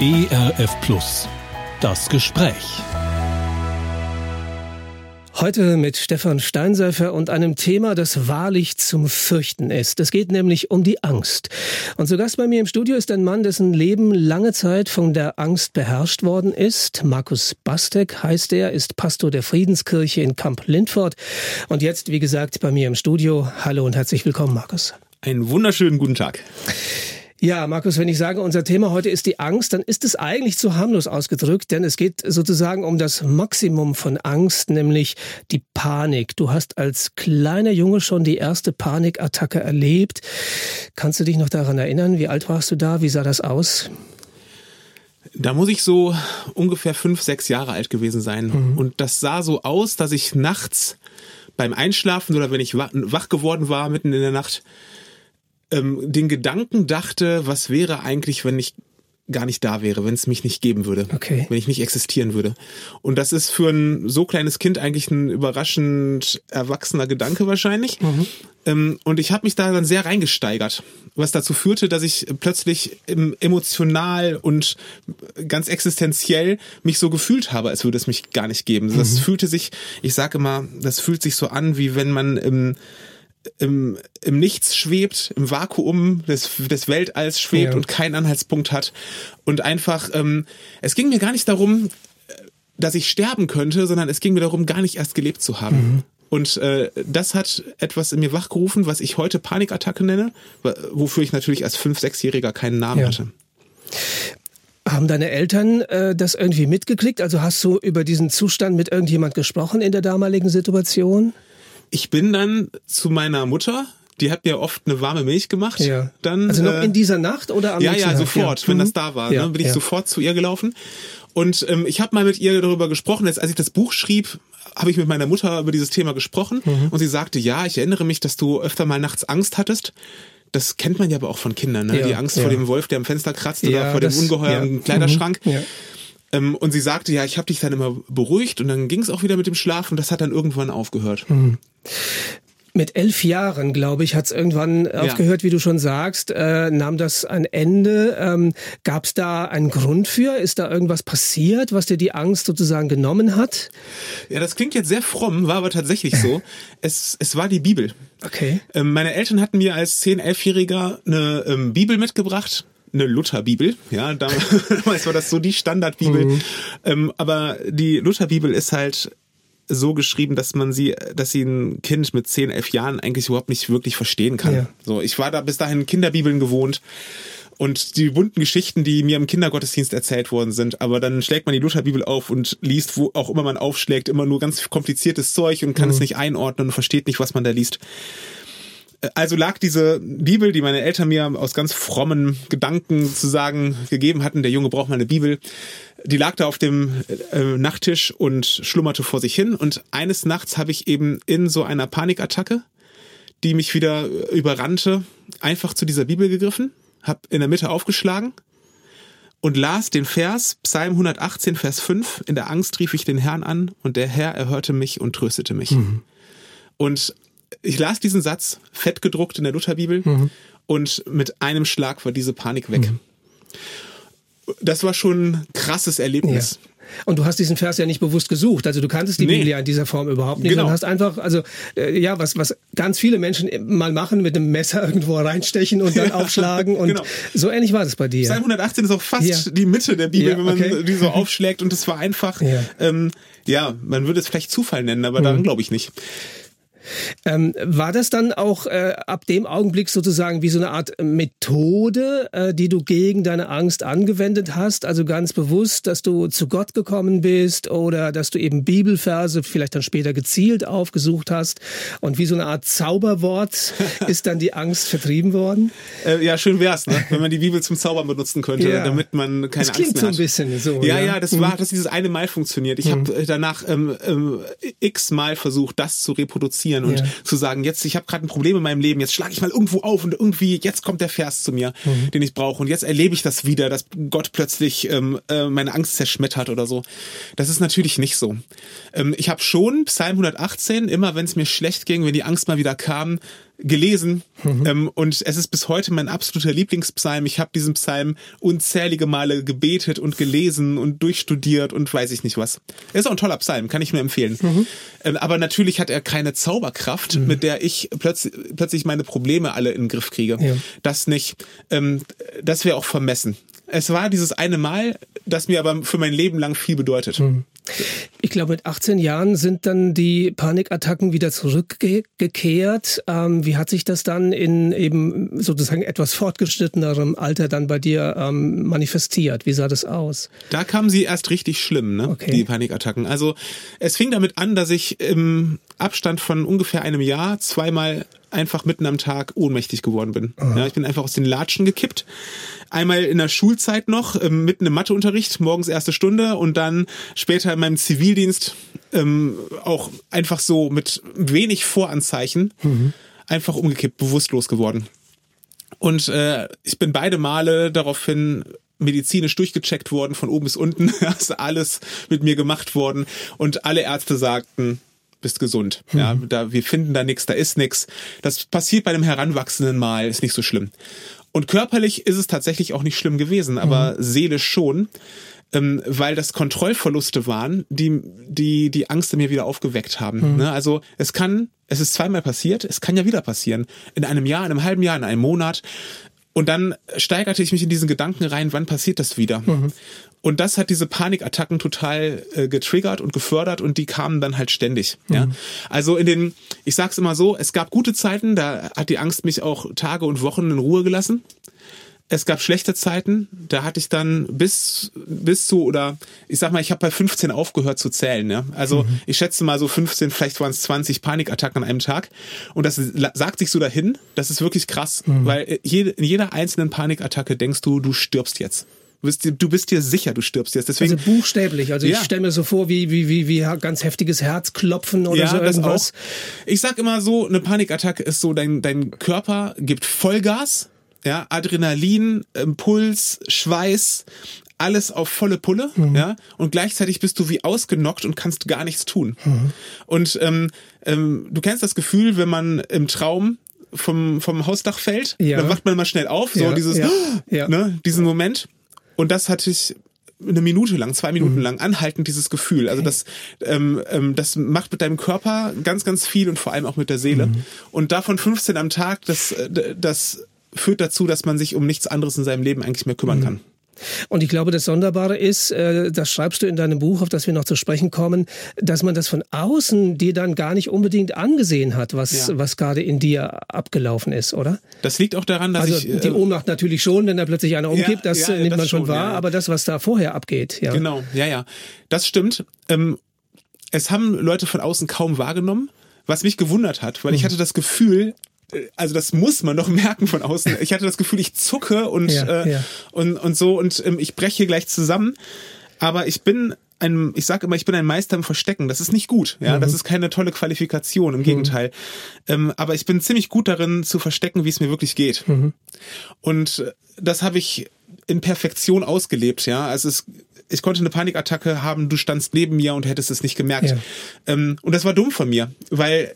ERF Plus. Das Gespräch. Heute mit Stefan Steinseiffer und einem Thema, das wahrlich zum Fürchten ist. Es geht nämlich um die Angst. Und zu Gast bei mir im Studio ist ein Mann, dessen Leben lange Zeit von der Angst beherrscht worden ist. Markus Bastek heißt er, ist Pastor der Friedenskirche in Kamp Lindfort. Und jetzt, wie gesagt, bei mir im Studio. Hallo und herzlich willkommen, Markus. Einen wunderschönen guten Tag. Ja, Markus, wenn ich sage, unser Thema heute ist die Angst, dann ist es eigentlich zu harmlos ausgedrückt, denn es geht sozusagen um das Maximum von Angst, nämlich die Panik. Du hast als kleiner Junge schon die erste Panikattacke erlebt. Kannst du dich noch daran erinnern? Wie alt warst du da? Wie sah das aus? Da muss ich so ungefähr fünf, sechs Jahre alt gewesen sein. Mhm. Und das sah so aus, dass ich nachts beim Einschlafen oder wenn ich wach geworden war mitten in der Nacht, ähm, den Gedanken dachte, was wäre eigentlich, wenn ich gar nicht da wäre, wenn es mich nicht geben würde, okay. wenn ich nicht existieren würde. Und das ist für ein so kleines Kind eigentlich ein überraschend erwachsener Gedanke wahrscheinlich. Mhm. Ähm, und ich habe mich da dann sehr reingesteigert, was dazu führte, dass ich plötzlich emotional und ganz existenziell mich so gefühlt habe, als würde es mich gar nicht geben. Das mhm. fühlte sich, ich sage immer, das fühlt sich so an, wie wenn man im im, im Nichts schwebt, im Vakuum des, des Weltalls schwebt ja. und keinen Anhaltspunkt hat. Und einfach, ähm, es ging mir gar nicht darum, dass ich sterben könnte, sondern es ging mir darum, gar nicht erst gelebt zu haben. Mhm. Und äh, das hat etwas in mir wachgerufen, was ich heute Panikattacke nenne, wofür ich natürlich als fünf, sechsjähriger keinen Namen ja. hatte. Haben deine Eltern äh, das irgendwie mitgekriegt? Also hast du über diesen Zustand mit irgendjemand gesprochen in der damaligen Situation? Ich bin dann zu meiner Mutter, die hat mir oft eine warme Milch gemacht. Ja. Dann, also noch äh, in dieser Nacht oder am Ja, ja, sofort, ja. wenn das mhm. da war, ja, ne, bin ich ja. sofort zu ihr gelaufen. Und ähm, ich habe mal mit ihr darüber gesprochen, jetzt, als ich das Buch schrieb, habe ich mit meiner Mutter über dieses Thema gesprochen mhm. und sie sagte, ja, ich erinnere mich, dass du öfter mal nachts Angst hattest. Das kennt man ja aber auch von Kindern, ne? die Angst vor dem Wolf, der am Fenster kratzt oder vor dem ungeheuren Kleiderschrank. Mhm. Ähm, und sie sagte, ja, ich habe dich dann immer beruhigt und dann ging es auch wieder mit dem Schlaf und das hat dann irgendwann aufgehört. Mhm. Mit elf Jahren, glaube ich, hat es irgendwann ja. aufgehört, wie du schon sagst. Äh, nahm das ein Ende? Ähm, Gab es da einen Grund für? Ist da irgendwas passiert, was dir die Angst sozusagen genommen hat? Ja, das klingt jetzt sehr fromm, war aber tatsächlich so. es, es war die Bibel. Okay. Ähm, meine Eltern hatten mir als 10-, 11-Jähriger eine ähm, Bibel mitgebracht eine Lutherbibel. Ja, damals war das so die Standardbibel. Mhm. Ähm, aber die Lutherbibel ist halt so geschrieben, dass man sie, dass sie ein Kind mit 10, 11 Jahren eigentlich überhaupt nicht wirklich verstehen kann. Ja. So, ich war da bis dahin Kinderbibeln gewohnt und die bunten Geschichten, die mir im Kindergottesdienst erzählt worden sind. Aber dann schlägt man die Lutherbibel auf und liest, wo auch immer man aufschlägt, immer nur ganz kompliziertes Zeug und kann mhm. es nicht einordnen und versteht nicht, was man da liest. Also lag diese Bibel, die meine Eltern mir aus ganz frommen Gedanken zu sagen gegeben hatten, der Junge braucht mal eine Bibel, die lag da auf dem äh, Nachttisch und schlummerte vor sich hin. Und eines Nachts habe ich eben in so einer Panikattacke, die mich wieder überrannte, einfach zu dieser Bibel gegriffen, habe in der Mitte aufgeschlagen und las den Vers, Psalm 118, Vers 5, in der Angst rief ich den Herrn an und der Herr erhörte mich und tröstete mich. Mhm. Und ich las diesen Satz, fett gedruckt in der Lutherbibel, mhm. und mit einem Schlag war diese Panik weg. Mhm. Das war schon ein krasses Erlebnis. Ja. Und du hast diesen Vers ja nicht bewusst gesucht. Also du kanntest die nee. Bibel ja in dieser Form überhaupt nicht. Genau. Und hast einfach, also äh, ja, was, was ganz viele Menschen mal machen, mit einem Messer irgendwo reinstechen und dann aufschlagen. Und genau. so ähnlich war das bei dir. Psalm 118 ist auch fast ja. die Mitte der Bibel, ja, wenn man okay. die so aufschlägt. Und es war einfach, ja. Ähm, ja, man würde es vielleicht Zufall nennen, aber mhm. daran glaube ich nicht. Ähm, war das dann auch äh, ab dem Augenblick sozusagen wie so eine Art Methode, äh, die du gegen deine Angst angewendet hast? Also ganz bewusst, dass du zu Gott gekommen bist oder dass du eben Bibelverse vielleicht dann später gezielt aufgesucht hast und wie so eine Art Zauberwort ist dann die Angst vertrieben worden? Äh, ja, schön wär's, ne? wenn man die Bibel zum Zaubern benutzen könnte, ja. damit man keine das klingt Angst mehr so ein bisschen so. Ja, ja, ja das war, mhm. dass dieses eine Mal funktioniert. Ich mhm. habe danach ähm, ähm, x Mal versucht, das zu reproduzieren reflektieren und ja. zu sagen, jetzt, ich habe gerade ein Problem in meinem Leben, jetzt schlage ich mal irgendwo auf und irgendwie, jetzt kommt der Vers zu mir, mhm. den ich brauche und jetzt erlebe ich das wieder, dass Gott plötzlich ähm, äh, meine Angst zerschmettert oder so. Das ist natürlich nicht so. Ähm, ich habe schon Psalm 118, immer wenn es mir schlecht ging, wenn die Angst mal wieder kam, gelesen mhm. ähm, und es ist bis heute mein absoluter Lieblingspsalm. Ich habe diesen Psalm unzählige Male gebetet und gelesen und durchstudiert und weiß ich nicht was. Er ist auch ein toller Psalm, kann ich nur empfehlen. Mhm. Ähm, aber natürlich hat er keine Zauberkraft, mhm. mit der ich plötzlich, plötzlich meine Probleme alle in den Griff kriege. Ja. Das nicht. Ähm, das wäre auch vermessen. Es war dieses eine Mal, das mir aber für mein Leben lang viel bedeutet. Mhm. Ich glaube, mit 18 Jahren sind dann die Panikattacken wieder zurückgekehrt. Ähm, wie hat sich das dann in eben sozusagen etwas fortgeschrittenerem Alter dann bei dir ähm, manifestiert? Wie sah das aus? Da kamen sie erst richtig schlimm, ne? Okay. die Panikattacken. Also es fing damit an, dass ich im Abstand von ungefähr einem Jahr zweimal einfach mitten am Tag ohnmächtig geworden bin. Ja, ich bin einfach aus den Latschen gekippt. Einmal in der Schulzeit noch, ähm, mitten im Matheunterricht, morgens erste Stunde und dann später in meinem Zivildienst ähm, auch einfach so mit wenig Voranzeichen mhm. einfach umgekippt, bewusstlos geworden. Und äh, ich bin beide Male daraufhin medizinisch durchgecheckt worden, von oben bis unten. ist alles mit mir gemacht worden. Und alle Ärzte sagten, bist gesund. Mhm. Ja, da, wir finden da nichts, da ist nichts. Das passiert bei einem Heranwachsenden mal, ist nicht so schlimm. Und körperlich ist es tatsächlich auch nicht schlimm gewesen, aber mhm. seelisch schon, ähm, weil das Kontrollverluste waren, die die die Angst in mir wieder aufgeweckt haben. Mhm. Ne? Also es kann, es ist zweimal passiert, es kann ja wieder passieren. In einem Jahr, in einem halben Jahr, in einem Monat. Und dann steigerte ich mich in diesen Gedanken rein, wann passiert das wieder? Mhm. Und das hat diese Panikattacken total äh, getriggert und gefördert und die kamen dann halt ständig. Mhm. Ja? Also in den, ich sag's immer so, es gab gute Zeiten, da hat die Angst mich auch Tage und Wochen in Ruhe gelassen. Es gab schlechte Zeiten, da hatte ich dann bis bis zu oder ich sag mal, ich habe bei 15 aufgehört zu zählen. Ja? Also mhm. ich schätze mal so 15, vielleicht waren es 20 Panikattacken an einem Tag und das sagt sich so dahin. Das ist wirklich krass, mhm. weil jede, in jeder einzelnen Panikattacke denkst du, du stirbst jetzt. Du bist, dir, du bist dir sicher, du stirbst jetzt. Deswegen, also buchstäblich. Also ja. ich stelle mir so vor, wie, wie, wie, wie ganz heftiges Herzklopfen oder ja, so irgendwas. Ich sag immer so, eine Panikattacke ist so, dein, dein Körper gibt Vollgas ja, Adrenalin, Impuls, Schweiß, alles auf volle Pulle, mhm. ja, und gleichzeitig bist du wie ausgenockt und kannst gar nichts tun. Mhm. Und ähm, ähm, du kennst das Gefühl, wenn man im Traum vom, vom Hausdach fällt, ja. dann wacht man mal schnell auf, so ja, dieses, ja, ja. Ne, diesen Moment. Und das hatte ich eine Minute lang, zwei Minuten mhm. lang anhaltend dieses Gefühl. Also das, ähm, ähm, das macht mit deinem Körper ganz, ganz viel und vor allem auch mit der Seele. Mhm. Und davon 15 am Tag, das, äh, das führt dazu, dass man sich um nichts anderes in seinem Leben eigentlich mehr kümmern mhm. kann. Und ich glaube, das Sonderbare ist, äh, das schreibst du in deinem Buch, auf das wir noch zu sprechen kommen, dass man das von außen dir dann gar nicht unbedingt angesehen hat, was, ja. was gerade in dir abgelaufen ist, oder? Das liegt auch daran, dass also ich. Die äh, Ohnmacht natürlich schon, wenn da plötzlich einer umkippt, ja, das ja, nimmt das man schon wahr, aber das, was da vorher abgeht, ja. Genau, ja, ja. Das stimmt. Ähm, es haben Leute von außen kaum wahrgenommen, was mich gewundert hat, weil ich mhm. hatte das Gefühl, also das muss man doch merken von außen. Ich hatte das Gefühl, ich zucke und ja, äh, ja. und und so und ähm, ich breche hier gleich zusammen. Aber ich bin ein, ich sage immer, ich bin ein Meister im Verstecken. Das ist nicht gut. Ja, mhm. das ist keine tolle Qualifikation. Im mhm. Gegenteil. Ähm, aber ich bin ziemlich gut darin zu verstecken, wie es mir wirklich geht. Mhm. Und äh, das habe ich in Perfektion ausgelebt. Ja, also es ich konnte eine Panikattacke haben, du standst neben mir und hättest es nicht gemerkt. Ja. Ähm, und das war dumm von mir, weil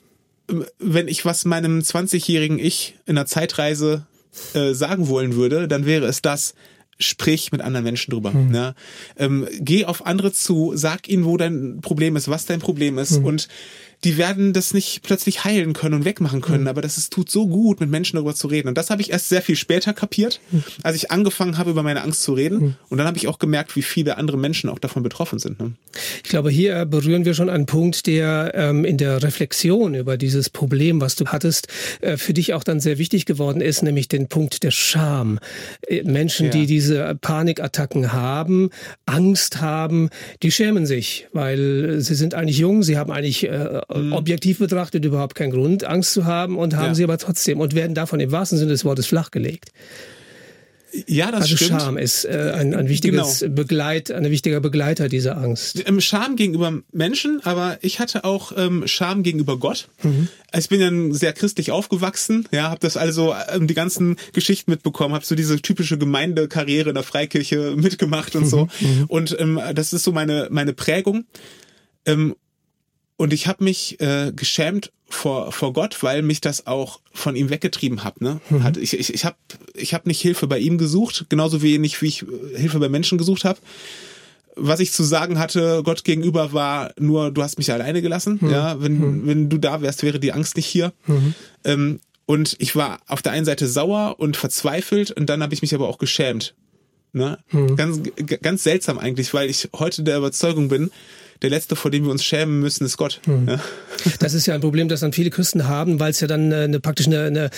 wenn ich was meinem 20-jährigen Ich in einer Zeitreise äh, sagen wollen würde, dann wäre es das, sprich mit anderen Menschen drüber. Hm. Ne? Ähm, geh auf andere zu, sag ihnen, wo dein Problem ist, was dein Problem ist hm. und die werden das nicht plötzlich heilen können und wegmachen können, mhm. aber das ist, tut so gut, mit Menschen darüber zu reden. Und das habe ich erst sehr viel später kapiert, mhm. als ich angefangen habe, über meine Angst zu reden. Mhm. Und dann habe ich auch gemerkt, wie viele andere Menschen auch davon betroffen sind. Ne? Ich glaube, hier berühren wir schon einen Punkt, der ähm, in der Reflexion über dieses Problem, was du hattest, äh, für dich auch dann sehr wichtig geworden ist, nämlich den Punkt der Scham. Äh, Menschen, ja. die diese Panikattacken haben, Angst haben, die schämen sich, weil sie sind eigentlich jung, sie haben eigentlich äh, mhm. objektiv betrachtet überhaupt keinen Grund, Angst zu haben und haben ja. sie aber trotzdem und werden davon im wahrsten Sinne des Wortes flachgelegt. Ja, das also stimmt. Scham ist äh, ein, ein wichtiges genau. Begleit, ein wichtiger Begleiter dieser Angst. Ähm, Scham gegenüber Menschen, aber ich hatte auch ähm, Scham gegenüber Gott. Mhm. Ich bin ja sehr christlich aufgewachsen, ja, habe das also ähm, die ganzen Geschichten mitbekommen, habe so diese typische Gemeindekarriere in der Freikirche mitgemacht und mhm. so. Mhm. Und ähm, das ist so meine meine Prägung. Ähm, und ich habe mich äh, geschämt vor, vor Gott, weil mich das auch von ihm weggetrieben hat. Ne? Mhm. Hat, ich ich, ich habe ich hab nicht Hilfe bei ihm gesucht, genauso wenig wie ich äh, Hilfe bei Menschen gesucht habe. Was ich zu sagen hatte Gott gegenüber war nur, du hast mich alleine gelassen. Mhm. Ja, wenn, mhm. wenn du da wärst, wäre die Angst nicht hier. Mhm. Ähm, und ich war auf der einen Seite sauer und verzweifelt und dann habe ich mich aber auch geschämt. Ne? Mhm. Ganz, ganz seltsam eigentlich, weil ich heute der Überzeugung bin, der letzte, vor dem wir uns schämen müssen, ist Gott. Hm. Ja. Das ist ja ein Problem, das dann viele Christen haben, weil es ja dann äh, eine, praktisch eine, eine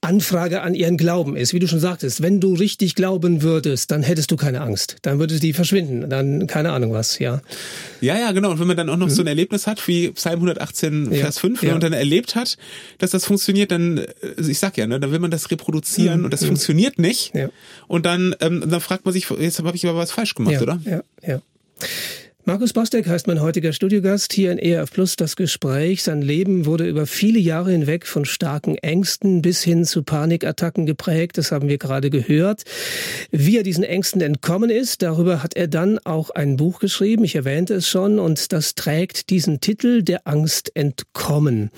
Anfrage an ihren Glauben ist. Wie du schon sagtest, wenn du richtig glauben würdest, dann hättest du keine Angst. Dann würde die verschwinden. Dann keine Ahnung was, ja. Ja, ja, genau. Und wenn man dann auch noch mhm. so ein Erlebnis hat, wie Psalm 118, Vers ja, 5, wenn ja. man dann erlebt hat, dass das funktioniert, dann, äh, ich sag ja, ne, dann will man das reproduzieren mhm. und das mhm. funktioniert nicht. Ja. Und dann, ähm, dann fragt man sich, jetzt habe ich aber was falsch gemacht, oder? Ja, ja. Markus Bostek heißt mein heutiger Studiogast hier in ERF Plus das Gespräch. Sein Leben wurde über viele Jahre hinweg von starken Ängsten bis hin zu Panikattacken geprägt. Das haben wir gerade gehört. Wie er diesen Ängsten entkommen ist, darüber hat er dann auch ein Buch geschrieben. Ich erwähnte es schon und das trägt diesen Titel Der Angst entkommen.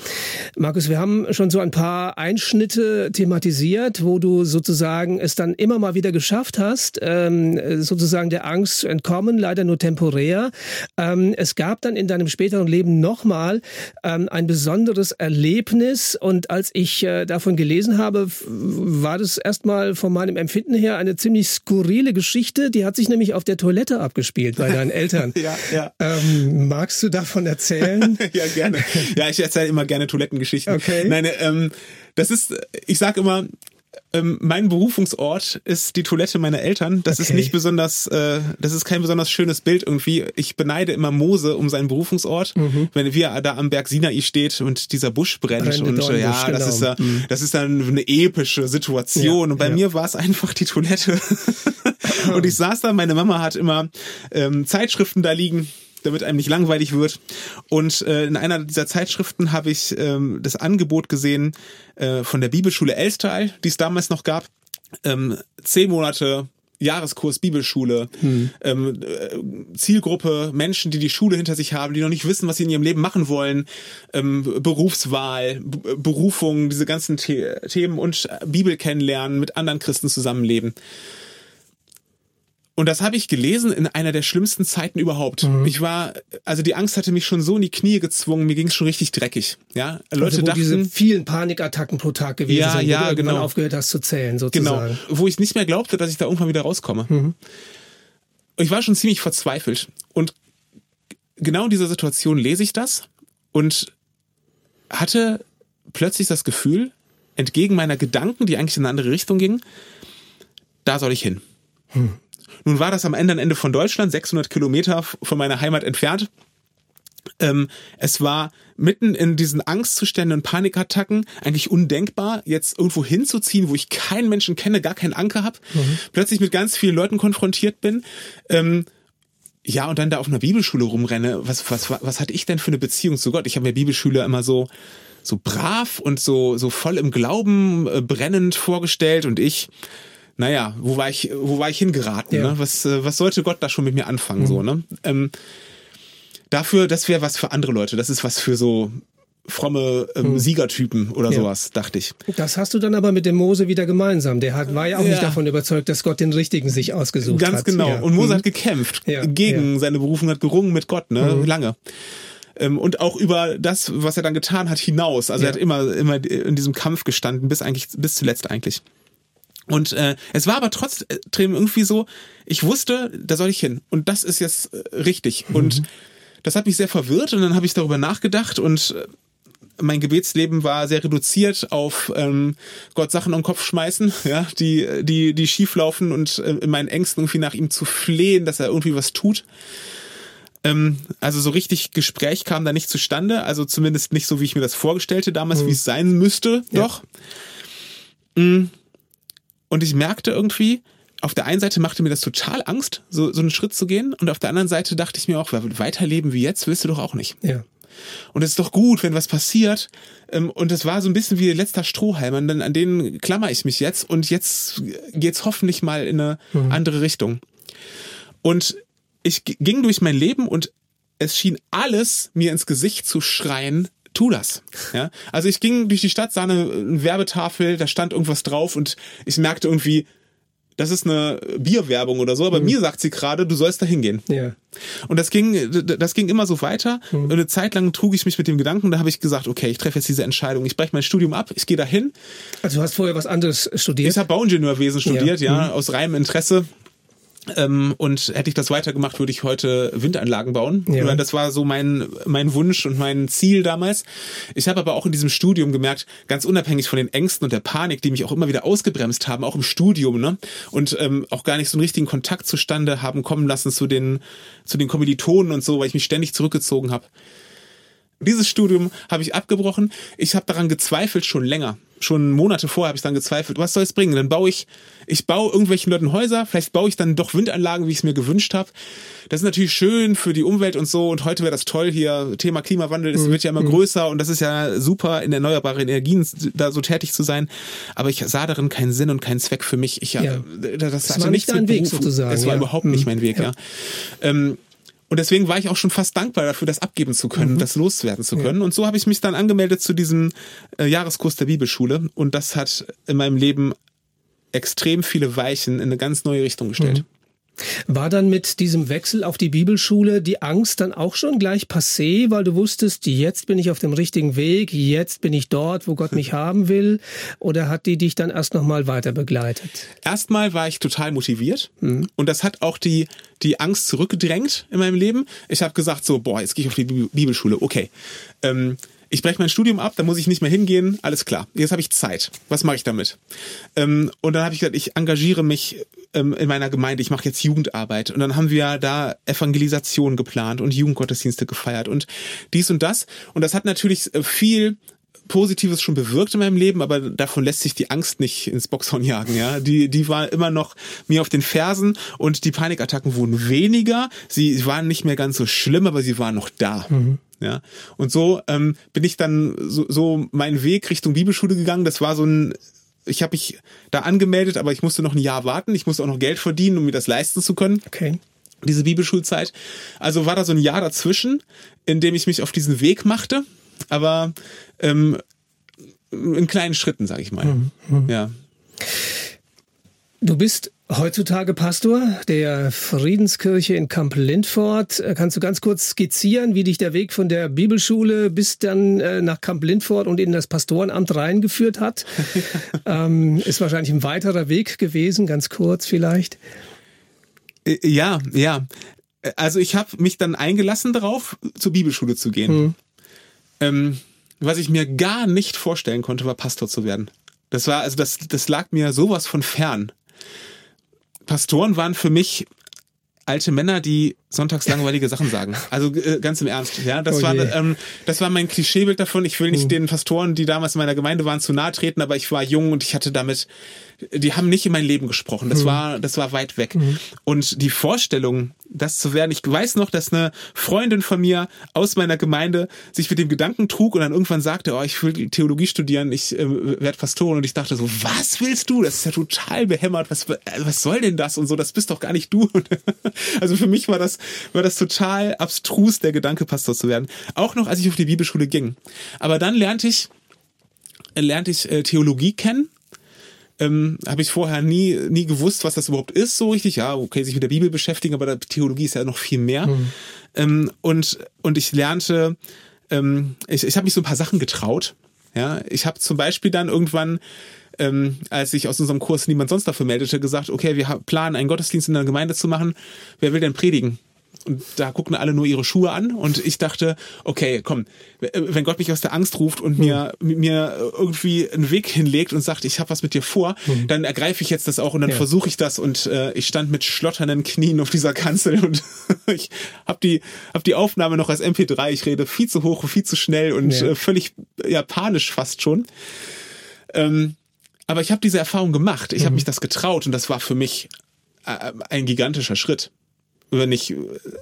Markus, wir haben schon so ein paar Einschnitte thematisiert, wo du sozusagen es dann immer mal wieder geschafft hast, ähm, sozusagen der Angst zu entkommen, leider nur temporär. Ähm, es gab dann in deinem späteren Leben nochmal ähm, ein besonderes Erlebnis und als ich äh, davon gelesen habe, war das erstmal von meinem Empfinden her eine ziemlich skurrile Geschichte. Die hat sich nämlich auf der Toilette abgespielt bei deinen Eltern. ja, ja. Ähm, magst du davon erzählen? ja, gerne. Ja, ich erzähle immer gerne Toilettengeschichten. Okay. Nein, ähm, das ist, ich sag immer, ähm, mein Berufungsort ist die Toilette meiner Eltern. Das okay. ist nicht besonders, äh, das ist kein besonders schönes Bild irgendwie. Ich beneide immer Mose um seinen Berufungsort, mhm. wenn wir da am Berg Sinai steht und dieser Busch brennt Brennende und ja, genau. das ist äh, mhm. das ist dann eine epische Situation. Ja, und bei ja. mir war es einfach die Toilette. und ich saß da, meine Mama hat immer ähm, Zeitschriften da liegen damit einem nicht langweilig wird. Und äh, in einer dieser Zeitschriften habe ich ähm, das Angebot gesehen äh, von der Bibelschule Elstal, die es damals noch gab. Ähm, zehn Monate Jahreskurs Bibelschule, hm. ähm, äh, Zielgruppe Menschen, die die Schule hinter sich haben, die noch nicht wissen, was sie in ihrem Leben machen wollen, ähm, Berufswahl, B Berufung, diese ganzen The Themen und Bibel kennenlernen, mit anderen Christen zusammenleben. Und das habe ich gelesen in einer der schlimmsten Zeiten überhaupt. Mhm. Ich war, also die Angst hatte mich schon so in die Knie gezwungen, mir ging es schon richtig dreckig. Ja, Leute also, wo dachten, diese vielen Panikattacken pro Tag gewesen Ja, sind, ja, wo du genau. aufgehört hast zu zählen, sozusagen. genau, wo ich nicht mehr glaubte, dass ich da irgendwann wieder rauskomme. Mhm. Ich war schon ziemlich verzweifelt. Und genau in dieser Situation lese ich das und hatte plötzlich das Gefühl, entgegen meiner Gedanken, die eigentlich in eine andere Richtung gingen, da soll ich hin. Hm. Nun war das am Ende, Ende von Deutschland, 600 Kilometer von meiner Heimat entfernt. Ähm, es war mitten in diesen Angstzuständen und Panikattacken eigentlich undenkbar, jetzt irgendwo hinzuziehen, wo ich keinen Menschen kenne, gar keinen Anker habe, Mhm. plötzlich mit ganz vielen Leuten konfrontiert bin. Ähm, ja, und dann da auf einer Bibelschule rumrenne. Was, was, was hatte ich denn für eine Beziehung zu Gott? Ich habe mir Bibelschüler immer so, so brav und so, so voll im Glauben äh, brennend vorgestellt und ich, naja, wo war ich, wo war ich hingeraten? Ja. Ne? Was, äh, was sollte Gott da schon mit mir anfangen? So, ne? Ähm, dafür, das wäre was für andere Leute. Das ist was für so fromme ähm, Siegertypen oder Ja. sowas, dachte ich. Das hast du dann aber mit dem Mose wieder gemeinsam. Der hat, war ja auch Ja. nicht davon überzeugt, dass Gott den Richtigen sich ausgesucht Ganz hat. genau. Ja. Und Mose Mhm. hat gekämpft Ja, gegen seine Berufung, hat gerungen mit Gott, ne? Mhm. Lange. Ähm, und auch über das, was er dann getan hat, hinaus. Also er hat immer, immer in diesem Kampf gestanden, bis eigentlich, bis zuletzt eigentlich. Und äh, es war aber trotzdem irgendwie so, ich wusste, da soll ich hin. Und das ist jetzt äh, richtig. Und das hat mich sehr verwirrt und dann habe ich darüber nachgedacht und äh, mein Gebetsleben war sehr reduziert auf ähm, Gott Sachen um Kopf schmeißen, ja, die, die, die schief laufen und äh, in meinen Ängsten irgendwie nach ihm zu flehen, dass er irgendwie was tut. Ähm, also so richtig Gespräch kam da nicht zustande, also zumindest nicht so, wie ich mir das vorgestellte damals, wie es sein müsste, Ja. doch. Mm. Und ich merkte irgendwie, auf der einen Seite machte mir das total Angst, so, so einen Schritt zu gehen, und auf der anderen Seite dachte ich mir auch, weiterleben wie jetzt willst du doch auch nicht. Ja. Und es ist doch gut, wenn was passiert. Ähm, Und es war so ein bisschen wie letzter Strohhalm. Und dann an den klammer ich mich jetzt. Und jetzt geht's hoffentlich mal in eine andere Richtung. Und ich ging durch mein Leben und es schien alles mir ins Gesicht zu schreien, tu das. Ja? Also ich ging durch die Stadt, sah eine, eine Werbetafel, da stand irgendwas drauf und ich merkte irgendwie, das ist eine Bierwerbung oder so, aber mhm. mir sagt sie gerade, du sollst da hingehen. Ja. Und das ging, das ging immer so weiter. Mhm. Und eine Zeit lang trug ich mich mit dem Gedanken, da habe ich gesagt, okay, ich treffe jetzt diese Entscheidung, ich breche mein Studium ab, ich gehe dahin. Also du hast vorher was anderes studiert? Ich habe Bauingenieurwesen studiert, ja, ja mhm. aus reinem Interesse. Ähm, und hätte ich das weitergemacht, würde ich heute Windanlagen bauen. Ja. Das war so mein, mein Wunsch und mein Ziel damals. Ich habe aber auch in diesem Studium gemerkt, ganz unabhängig von den Ängsten und der Panik, die mich auch immer wieder ausgebremst haben, auch im Studium, ne? Und ähm, auch gar nicht so einen richtigen Kontakt zustande haben kommen lassen zu den, zu den Kommilitonen und so, weil ich mich ständig zurückgezogen habe. Dieses Studium habe ich abgebrochen. Ich habe daran gezweifelt schon länger. Schon Monate vorher habe ich dann gezweifelt, was soll es bringen? Dann baue ich, ich baue irgendwelchen Leuten Häuser, vielleicht baue ich dann doch Windanlagen, wie ich es mir gewünscht habe. Das ist natürlich schön für die Umwelt und so. Und heute wäre das toll hier. Thema Klimawandel, es wird ja immer mhm. größer und das ist ja super, in erneuerbaren Energien da so tätig zu sein. Aber ich sah darin keinen Sinn und keinen Zweck für mich. Ich, ja. das, das war nicht dein Weg sozusagen. Es war ja. überhaupt nicht mhm. mein Weg, ja. ja. Ähm, und deswegen war ich auch schon fast dankbar dafür, das abgeben zu können, mhm. das loswerden zu können. Ja. Und so habe ich mich dann angemeldet zu diesem äh, Jahreskurs der Bibelschule. Und das hat in meinem Leben extrem viele Weichen in eine ganz neue Richtung gestellt. Mhm. War dann mit diesem Wechsel auf die Bibelschule die Angst dann auch schon gleich passé, weil du wusstest, jetzt bin ich auf dem richtigen Weg, jetzt bin ich dort, wo Gott mich haben will? Oder hat die dich dann erst nochmal weiter begleitet? Erstmal war ich total motiviert mhm. und das hat auch die, die Angst zurückgedrängt in meinem Leben. Ich habe gesagt so, boah, jetzt gehe ich auf die Bibelschule, okay. Ähm, ich breche mein Studium ab, da muss ich nicht mehr hingehen, alles klar. Jetzt habe ich Zeit. Was mache ich damit? Ähm, und dann habe ich gesagt, ich engagiere mich ähm, in meiner Gemeinde, ich mache jetzt Jugendarbeit. Und dann haben wir da Evangelisation geplant und Jugendgottesdienste gefeiert und dies und das. Und das hat natürlich äh, viel Positives schon bewirkt in meinem Leben, aber davon lässt sich die Angst nicht ins Boxhorn jagen, ja. Die, die war immer noch mir auf den Fersen und die Panikattacken wurden weniger. Sie waren nicht mehr ganz so schlimm, aber sie waren noch da. Mhm. Ja. Und so ähm, bin ich dann so, so meinen Weg Richtung Bibelschule gegangen. Das war so ein ich habe mich da angemeldet, aber ich musste noch ein Jahr warten. Ich musste auch noch Geld verdienen, um mir das leisten zu können. Okay. Diese Bibelschulzeit. Also war da so ein Jahr dazwischen, in dem ich mich auf diesen Weg machte, aber ähm, in kleinen Schritten, sage ich mal. Mhm. mhm. Ja. Du bist heutzutage Pastor der Friedenskirche in Kamp-Lindfort. Äh, kannst du ganz kurz skizzieren, wie dich der Weg von der Bibelschule bis dann äh, nach Kamp-Lindfort und in das Pastorenamt reingeführt hat? ähm, ist wahrscheinlich ein weiterer Weg gewesen, ganz kurz vielleicht. Äh, ja, ja. Also ich habe mich dann eingelassen darauf, zur Bibelschule zu gehen. Hm. Ähm, was ich mir gar nicht vorstellen konnte, war Pastor zu werden. Das war, also das, das lag mir sowas von fern. Pastoren waren für mich alte Männer, die sonntags langweilige Sachen sagen. Also äh, ganz im Ernst. Ja, das oh war ähm, das war mein Klischeebild davon. Ich will nicht mhm. den Pastoren, die damals in meiner Gemeinde waren, zu nahe treten, aber ich war jung und ich hatte damit, die haben nicht in mein Leben gesprochen. Das mhm. war das war weit weg. Mhm. Und die Vorstellung, das zu werden, ich weiß noch, dass eine Freundin von mir aus meiner Gemeinde sich mit dem Gedanken trug und dann irgendwann sagte, oh, ich will Theologie studieren, ich äh, werde Pastorin und ich dachte so, was willst du? Das ist ja total behämmert. Was was soll denn das und so? Das bist doch gar nicht du. also für mich war das war das total abstrus, der Gedanke, Pastor zu werden. Auch noch, als ich auf die Bibelschule ging. Aber dann lernte ich, lernte ich äh, Theologie kennen. Ähm, habe ich vorher nie nie gewusst, was das überhaupt ist, so richtig. Ja, okay, sich mit der Bibel beschäftigen, aber Theologie ist ja noch viel mehr. Mhm. Ähm, und und ich lernte, ähm, ich, ich habe mich so ein paar Sachen getraut. Ja, ich habe zum Beispiel dann irgendwann ähm, als sich aus unserem Kurs niemand sonst dafür meldete, gesagt, okay, wir planen einen Gottesdienst in der Gemeinde zu machen. Wer will denn predigen? Und da gucken alle nur ihre Schuhe an und ich dachte, okay, komm, wenn Gott mich aus der Angst ruft und mir mhm. mir irgendwie einen Weg hinlegt und sagt, ich habe was mit dir vor, mhm. dann ergreife ich jetzt das auch und dann ja. versuche ich das und äh, ich stand mit schlotternden Knien auf dieser Kanzel und ich habe die hab die Aufnahme noch als MP3, ich rede viel zu hoch, viel zu schnell und ja. äh, völlig ja panisch fast schon. Ähm, aber ich habe diese Erfahrung gemacht. Ich mhm. habe mich das getraut und das war für mich äh, ein gigantischer Schritt. Wenn ich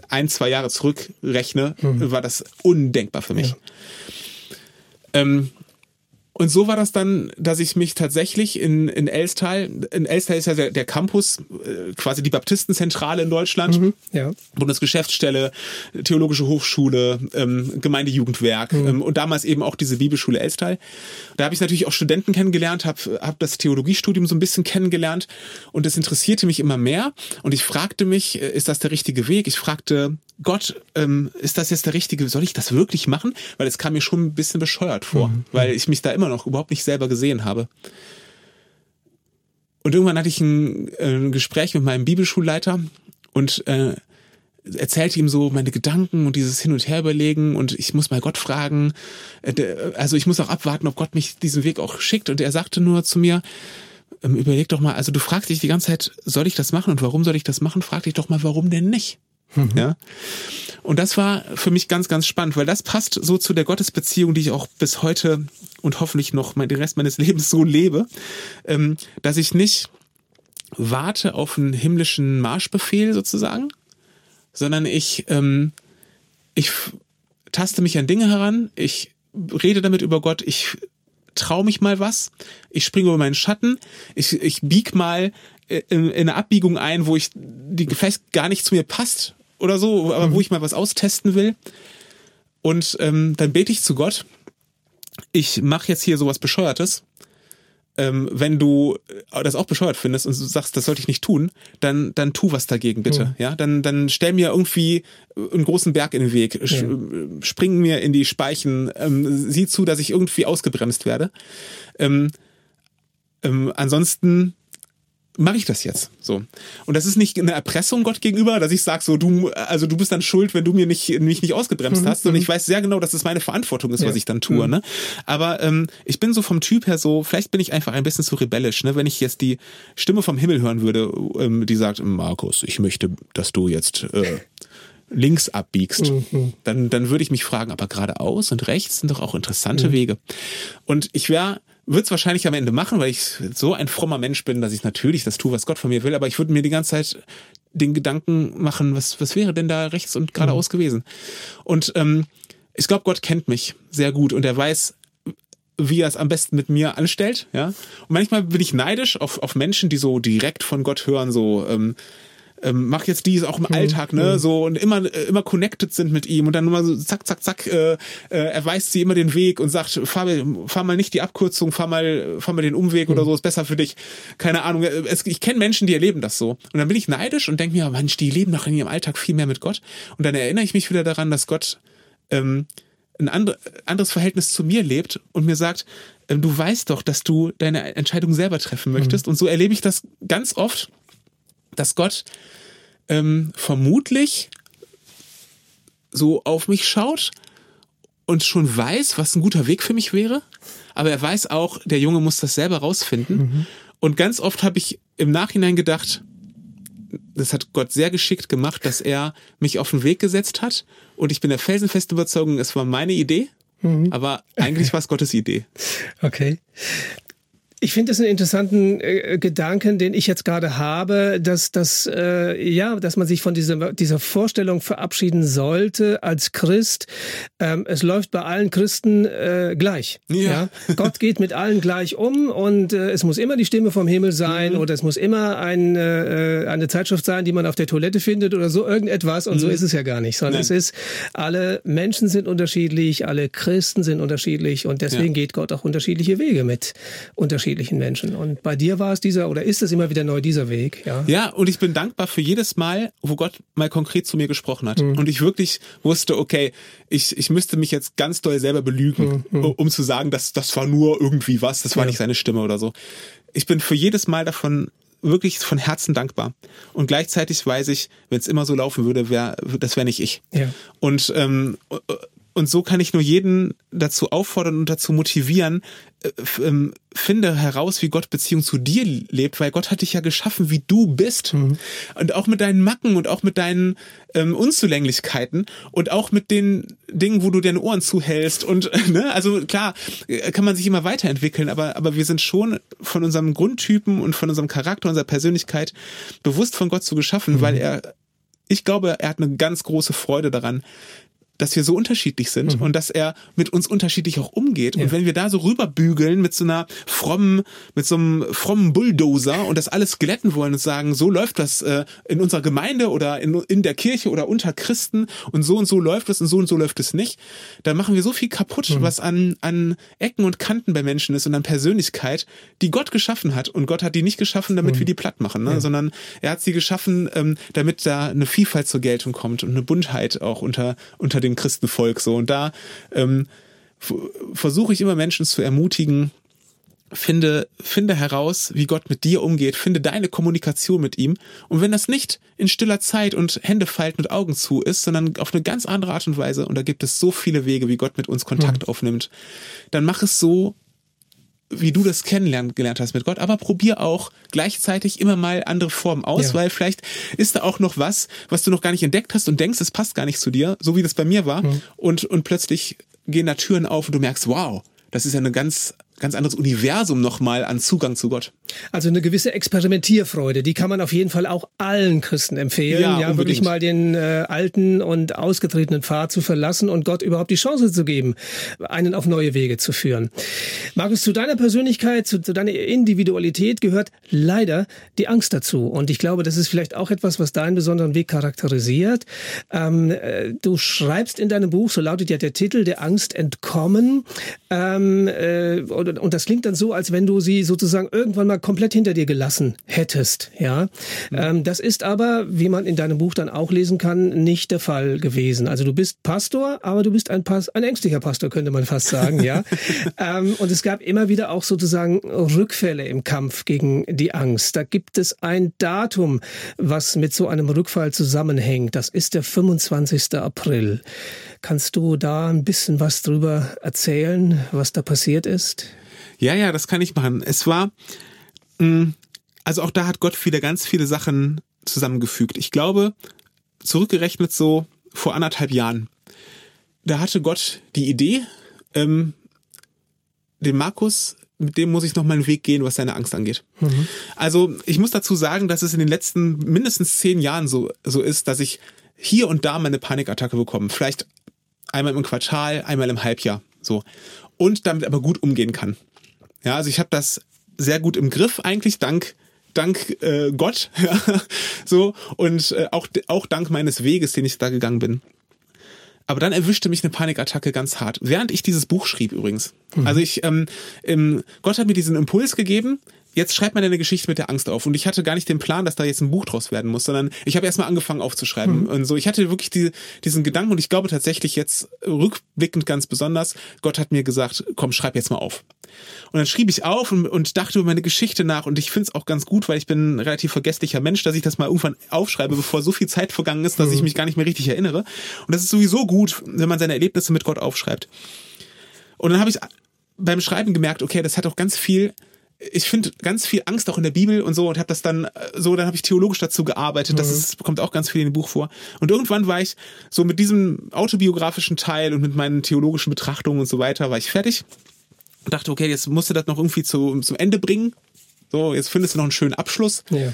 ein, zwei Jahre zurückrechne, mhm. war das undenkbar für mich. Ja. Ähm, und so war das dann, dass ich mich tatsächlich in, in Elstal, in Elstal ist ja der, der Campus, äh, quasi die Baptistenzentrale in Deutschland, mhm, ja. Bundesgeschäftsstelle, Theologische Hochschule, ähm, Gemeindejugendwerk mhm. ähm, und damals eben auch diese Bibelschule Elstal. Da habe ich natürlich auch Studenten kennengelernt, habe hab das Theologiestudium so ein bisschen kennengelernt und es interessierte mich immer mehr und ich fragte mich, äh, ist das der richtige Weg? Ich fragte Gott, ähm, ist das jetzt der richtige, soll ich das wirklich machen? Weil es kam mir schon ein bisschen bescheuert vor, mhm. weil ich mich da immer noch überhaupt nicht selber gesehen habe. Und irgendwann hatte ich ein, äh, Gespräch mit meinem Bibelschulleiter und äh, erzählte ihm so meine Gedanken und dieses Hin und Her überlegen und ich muss mal Gott fragen. Äh, also ich muss auch abwarten, ob Gott mich diesen Weg auch schickt. Und er sagte nur zu mir, ähm, überleg doch mal, also du fragst dich die ganze Zeit, soll ich das machen und warum soll ich das machen? Frag dich doch mal, warum denn nicht? Mhm. Ja. Und das war für mich ganz, ganz spannend, weil das passt so zu der Gottesbeziehung, die ich auch bis heute und hoffentlich noch den Rest meines Lebens so lebe, ähm, dass ich nicht warte auf einen himmlischen Marschbefehl sozusagen, sondern ich, ähm, ich taste mich an Dinge heran, ich rede damit über Gott, ich traue mich mal was, ich springe über meinen Schatten, ich, ich bieg mal in, in eine Abbiegung ein, wo ich die vielleicht gar nicht zu mir passt oder so, aber mhm. wo ich mal was austesten will. Und ähm, dann bete ich zu Gott. Ich mache jetzt hier sowas Bescheuertes. Ähm, wenn du äh, das auch bescheuert findest und sagst, das sollte ich nicht tun, dann dann tu was dagegen bitte, mhm. ja, dann dann stell mir irgendwie einen großen Berg in den Weg, ja. spring mir in die Speichen, ähm, sieh zu, dass ich irgendwie ausgebremst werde. Ähm, ähm, ansonsten mache ich das jetzt so und das ist nicht eine Erpressung Gott gegenüber dass ich sage so du also du bist dann schuld wenn du mir nicht mich nicht ausgebremst mhm. hast sondern ich mhm. weiß sehr genau dass es meine Verantwortung ist ja. was ich dann tue mhm. ne aber ähm, ich bin so vom Typ her so vielleicht bin ich einfach ein bisschen zu rebellisch ne wenn ich jetzt die Stimme vom Himmel hören würde ähm, die sagt Markus ich möchte dass du jetzt äh, links abbiegst, mhm. dann, dann würde ich mich fragen, aber geradeaus und rechts sind doch auch interessante mhm. Wege. Und ich wäre würde es wahrscheinlich am Ende machen, weil ich so ein frommer Mensch bin, dass ich natürlich das tue, was Gott von mir will, aber ich würde mir die ganze Zeit den Gedanken machen, was, was wäre denn da rechts und geradeaus mhm. gewesen? Und ähm, ich glaube, Gott kennt mich sehr gut und er weiß, wie er es am besten mit mir anstellt, ja. Und manchmal bin ich neidisch auf, auf Menschen, die so direkt von Gott hören, so ähm, ähm, mach jetzt dies auch im mhm. Alltag, ne, mhm. so und immer äh, immer connected sind mit ihm und dann immer so zack zack zack äh, äh, er weist sie immer den Weg und sagt fahr, fahr mal nicht die Abkürzung, fahr mal fahr mal den Umweg mhm. oder so ist besser für dich. Keine Ahnung, es, ich kenne Menschen, die erleben das so und dann bin ich neidisch und denke mir, Mensch, die leben doch in ihrem Alltag viel mehr mit Gott und dann erinnere ich mich wieder daran, dass Gott ähm, ein andre, anderes Verhältnis zu mir lebt und mir sagt, ähm, du weißt doch, dass du deine Entscheidung selber treffen möchtest. Mhm. Und so erlebe ich das ganz oft, dass Gott ähm, vermutlich so auf mich schaut und schon weiß, was ein guter Weg für mich wäre. Aber er weiß auch, der Junge muss das selber rausfinden. Mhm. Und ganz oft habe ich im Nachhinein gedacht, das hat Gott sehr geschickt gemacht, dass er mich auf den Weg gesetzt hat. Und ich bin der felsenfesten Überzeugung, es war meine Idee. Mhm. Aber eigentlich war es Gottes Idee. Okay. Ich finde es einen interessanten äh, Gedanken, den ich jetzt gerade habe, dass, dass, äh, ja, dass man sich von dieser, dieser Vorstellung verabschieden sollte als Christ. Ähm, es läuft bei allen Christen äh, gleich. Ja. ja. Gott geht mit allen gleich um und äh, es muss immer die Stimme vom Himmel sein mhm. oder es muss immer ein, äh, eine Zeitschrift sein, die man auf der Toilette findet oder so irgendetwas. Und mhm. so ist es ja gar nicht, sondern Nein. es ist, alle Menschen sind unterschiedlich, alle Christen sind unterschiedlich und deswegen ja. geht Gott auch unterschiedliche Wege mit unterschiedlichen unterschiedlichen Menschen. Und bei dir war es dieser oder ist es immer wieder neu dieser Weg, ja? Ja, und ich bin dankbar für jedes Mal, wo Gott mal konkret zu mir gesprochen hat. Mhm. Und ich wirklich wusste, okay, ich, ich müsste mich jetzt ganz doll selber belügen, mhm. um zu sagen, dass das war nur irgendwie was, das war ja. nicht seine Stimme oder so. Ich bin für jedes Mal davon wirklich von Herzen dankbar. Und gleichzeitig weiß ich, wenn es immer so laufen würde, wär, das wäre nicht ich. Ja. Und ähm, und so kann ich nur jeden dazu auffordern und dazu motivieren, äh, ähm, finde heraus, wie Gott Beziehung zu dir lebt, weil Gott hat dich ja geschaffen, wie du bist. Mhm. Und auch mit deinen Macken und auch mit deinen ähm, Unzulänglichkeiten und auch mit den Dingen, wo du deine Ohren zuhältst. Und ne, also klar, äh, kann man sich immer weiterentwickeln, aber, aber wir sind schon von unserem Grundtypen und von unserem Charakter, unserer Persönlichkeit bewusst von Gott zu geschaffen, mhm. weil er, ich glaube, er hat eine ganz große Freude daran, dass wir so unterschiedlich sind mhm. und dass er mit uns unterschiedlich auch umgeht. Ja. Und wenn wir da so rüberbügeln mit so einer frommen, mit so einem frommen Bulldozer und das alles glätten wollen und sagen, so läuft das äh, in unserer Gemeinde oder in, in der Kirche oder unter Christen und so und so läuft es und so und so läuft es nicht, dann machen wir so viel kaputt, mhm. was an, an Ecken und Kanten bei Menschen ist und an Persönlichkeit, die Gott geschaffen hat. Und Gott hat die nicht geschaffen, damit mhm. wir die platt machen, ne? Ja. sondern er hat sie geschaffen, ähm, damit da eine Vielfalt zur Geltung kommt und eine Buntheit auch unter, unter dem Christenvolk so. Und da ähm, versuche ich immer Menschen zu ermutigen, finde, finde heraus, wie Gott mit dir umgeht, finde deine Kommunikation mit ihm. Und wenn das nicht in stiller Zeit und Hände falten und Augen zu ist, sondern auf eine ganz andere Art und Weise, und da gibt es so viele Wege, wie Gott mit uns Kontakt mhm. aufnimmt, dann mach es so, wie du das kennenlernen gelernt hast mit Gott, aber probier auch gleichzeitig immer mal andere Formen aus, ja. weil vielleicht ist da auch noch was, was du noch gar nicht entdeckt hast und denkst, es passt gar nicht zu dir, so wie das bei mir war. Mhm. Und, und plötzlich gehen da Türen auf und du merkst, wow, das ist ja eine ganz ganz anderes Universum nochmal an Zugang zu Gott. Also eine gewisse Experimentierfreude, die kann man auf jeden Fall auch allen Christen empfehlen, ja, ja wirklich mal den äh, alten und ausgetretenen Pfad zu verlassen und Gott überhaupt die Chance zu geben, einen auf neue Wege zu führen. Markus, zu deiner Persönlichkeit, zu, zu deiner Individualität gehört leider die Angst dazu. Und ich glaube, das ist vielleicht auch etwas, was deinen besonderen Weg charakterisiert. Ähm, äh, du schreibst in deinem Buch, so lautet ja der Titel, der Angst entkommen. Ähm, äh, oder und das klingt dann so, als wenn du sie sozusagen irgendwann mal komplett hinter dir gelassen hättest. Ja, mhm. ähm, das ist aber, wie man in deinem Buch dann auch lesen kann, nicht der Fall gewesen. Also du bist Pastor, aber du bist ein, Pas ein ängstlicher Pastor, könnte man fast sagen. ja, ähm, und es gab immer wieder auch sozusagen Rückfälle im Kampf gegen die Angst. Da gibt es ein Datum, was mit so einem Rückfall zusammenhängt. Das ist der 25. April. Kannst du da ein bisschen was drüber erzählen, was da passiert ist? Ja, ja, das kann ich machen. Es war, mh, mm, also auch da hat Gott wieder ganz viele Sachen zusammengefügt. Ich glaube, zurückgerechnet so vor anderthalb Jahren, da hatte Gott die Idee, ähm, den Markus, mit dem muss ich noch mal einen Weg gehen, was seine Angst angeht. Mhm. Also ich muss dazu sagen, dass es in den letzten mindestens zehn Jahren so, so ist, dass ich hier und da meine Panikattacke bekomme. Vielleicht einmal im Quartal, einmal im Halbjahr. So. Und damit aber gut umgehen kann. Ja, also ich habe das sehr gut im Griff eigentlich dank dank äh, Gott, ja, so und äh, auch auch dank meines Weges, den ich da gegangen bin. Aber dann erwischte mich eine Panikattacke ganz hart, während ich dieses Buch schrieb übrigens. Mhm. Also ich, ähm, ähm, Gott hat mir diesen Impuls gegeben, jetzt schreibt man eine Geschichte mit der Angst auf. Und ich hatte gar nicht den Plan, dass da jetzt ein Buch draus werden muss, sondern ich habe erstmal angefangen aufzuschreiben. Mhm. Und so, ich hatte wirklich die, diesen Gedanken und ich glaube tatsächlich jetzt rückblickend ganz besonders, Gott hat mir gesagt, komm, schreib jetzt mal auf. Und dann schrieb ich auf und, und dachte über meine Geschichte nach und ich finde es auch ganz gut, weil ich bin ein relativ vergesslicher Mensch, dass ich das mal irgendwann aufschreibe, bevor so viel Zeit vergangen ist, dass mhm. ich mich gar nicht mehr richtig erinnere. Und das ist sowieso gut, wenn man seine Erlebnisse mit Gott aufschreibt. Und dann habe ich beim Schreiben gemerkt, okay, das hat auch ganz viel ich finde ganz viel Angst auch in der Bibel und so und habe das dann so, dann habe ich theologisch dazu gearbeitet. Das mhm. ist, kommt auch ganz viel in dem Buch vor. Und irgendwann war ich so mit diesem autobiografischen Teil und mit meinen theologischen Betrachtungen und so weiter, war ich fertig. Und dachte, okay, jetzt musst du das noch irgendwie zu, zum Ende bringen. So, jetzt findest du noch einen schönen Abschluss. Ja.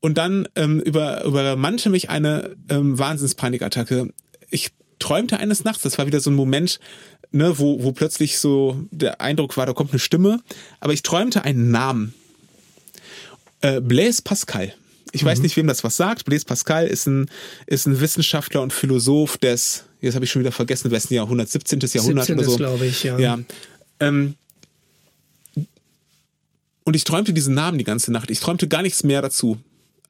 Und dann ähm, über, übermannte mich eine ähm, Wahnsinnspanikattacke. Ich träumte eines Nachts, das war wieder so ein Moment, ne, wo, wo plötzlich so der Eindruck war, da kommt eine Stimme. Aber ich träumte einen Namen. Äh, Blaise Pascal. Ich mhm. weiß nicht, wem das was sagt. Blaise Pascal ist ein, ist ein Wissenschaftler und Philosoph des, jetzt habe ich schon wieder vergessen, wessen Jahrhundert, 17. Jahrhundert 17. oder so. glaube ich, ja. ja. Ähm, und ich träumte diesen Namen die ganze Nacht. Ich träumte gar nichts mehr dazu.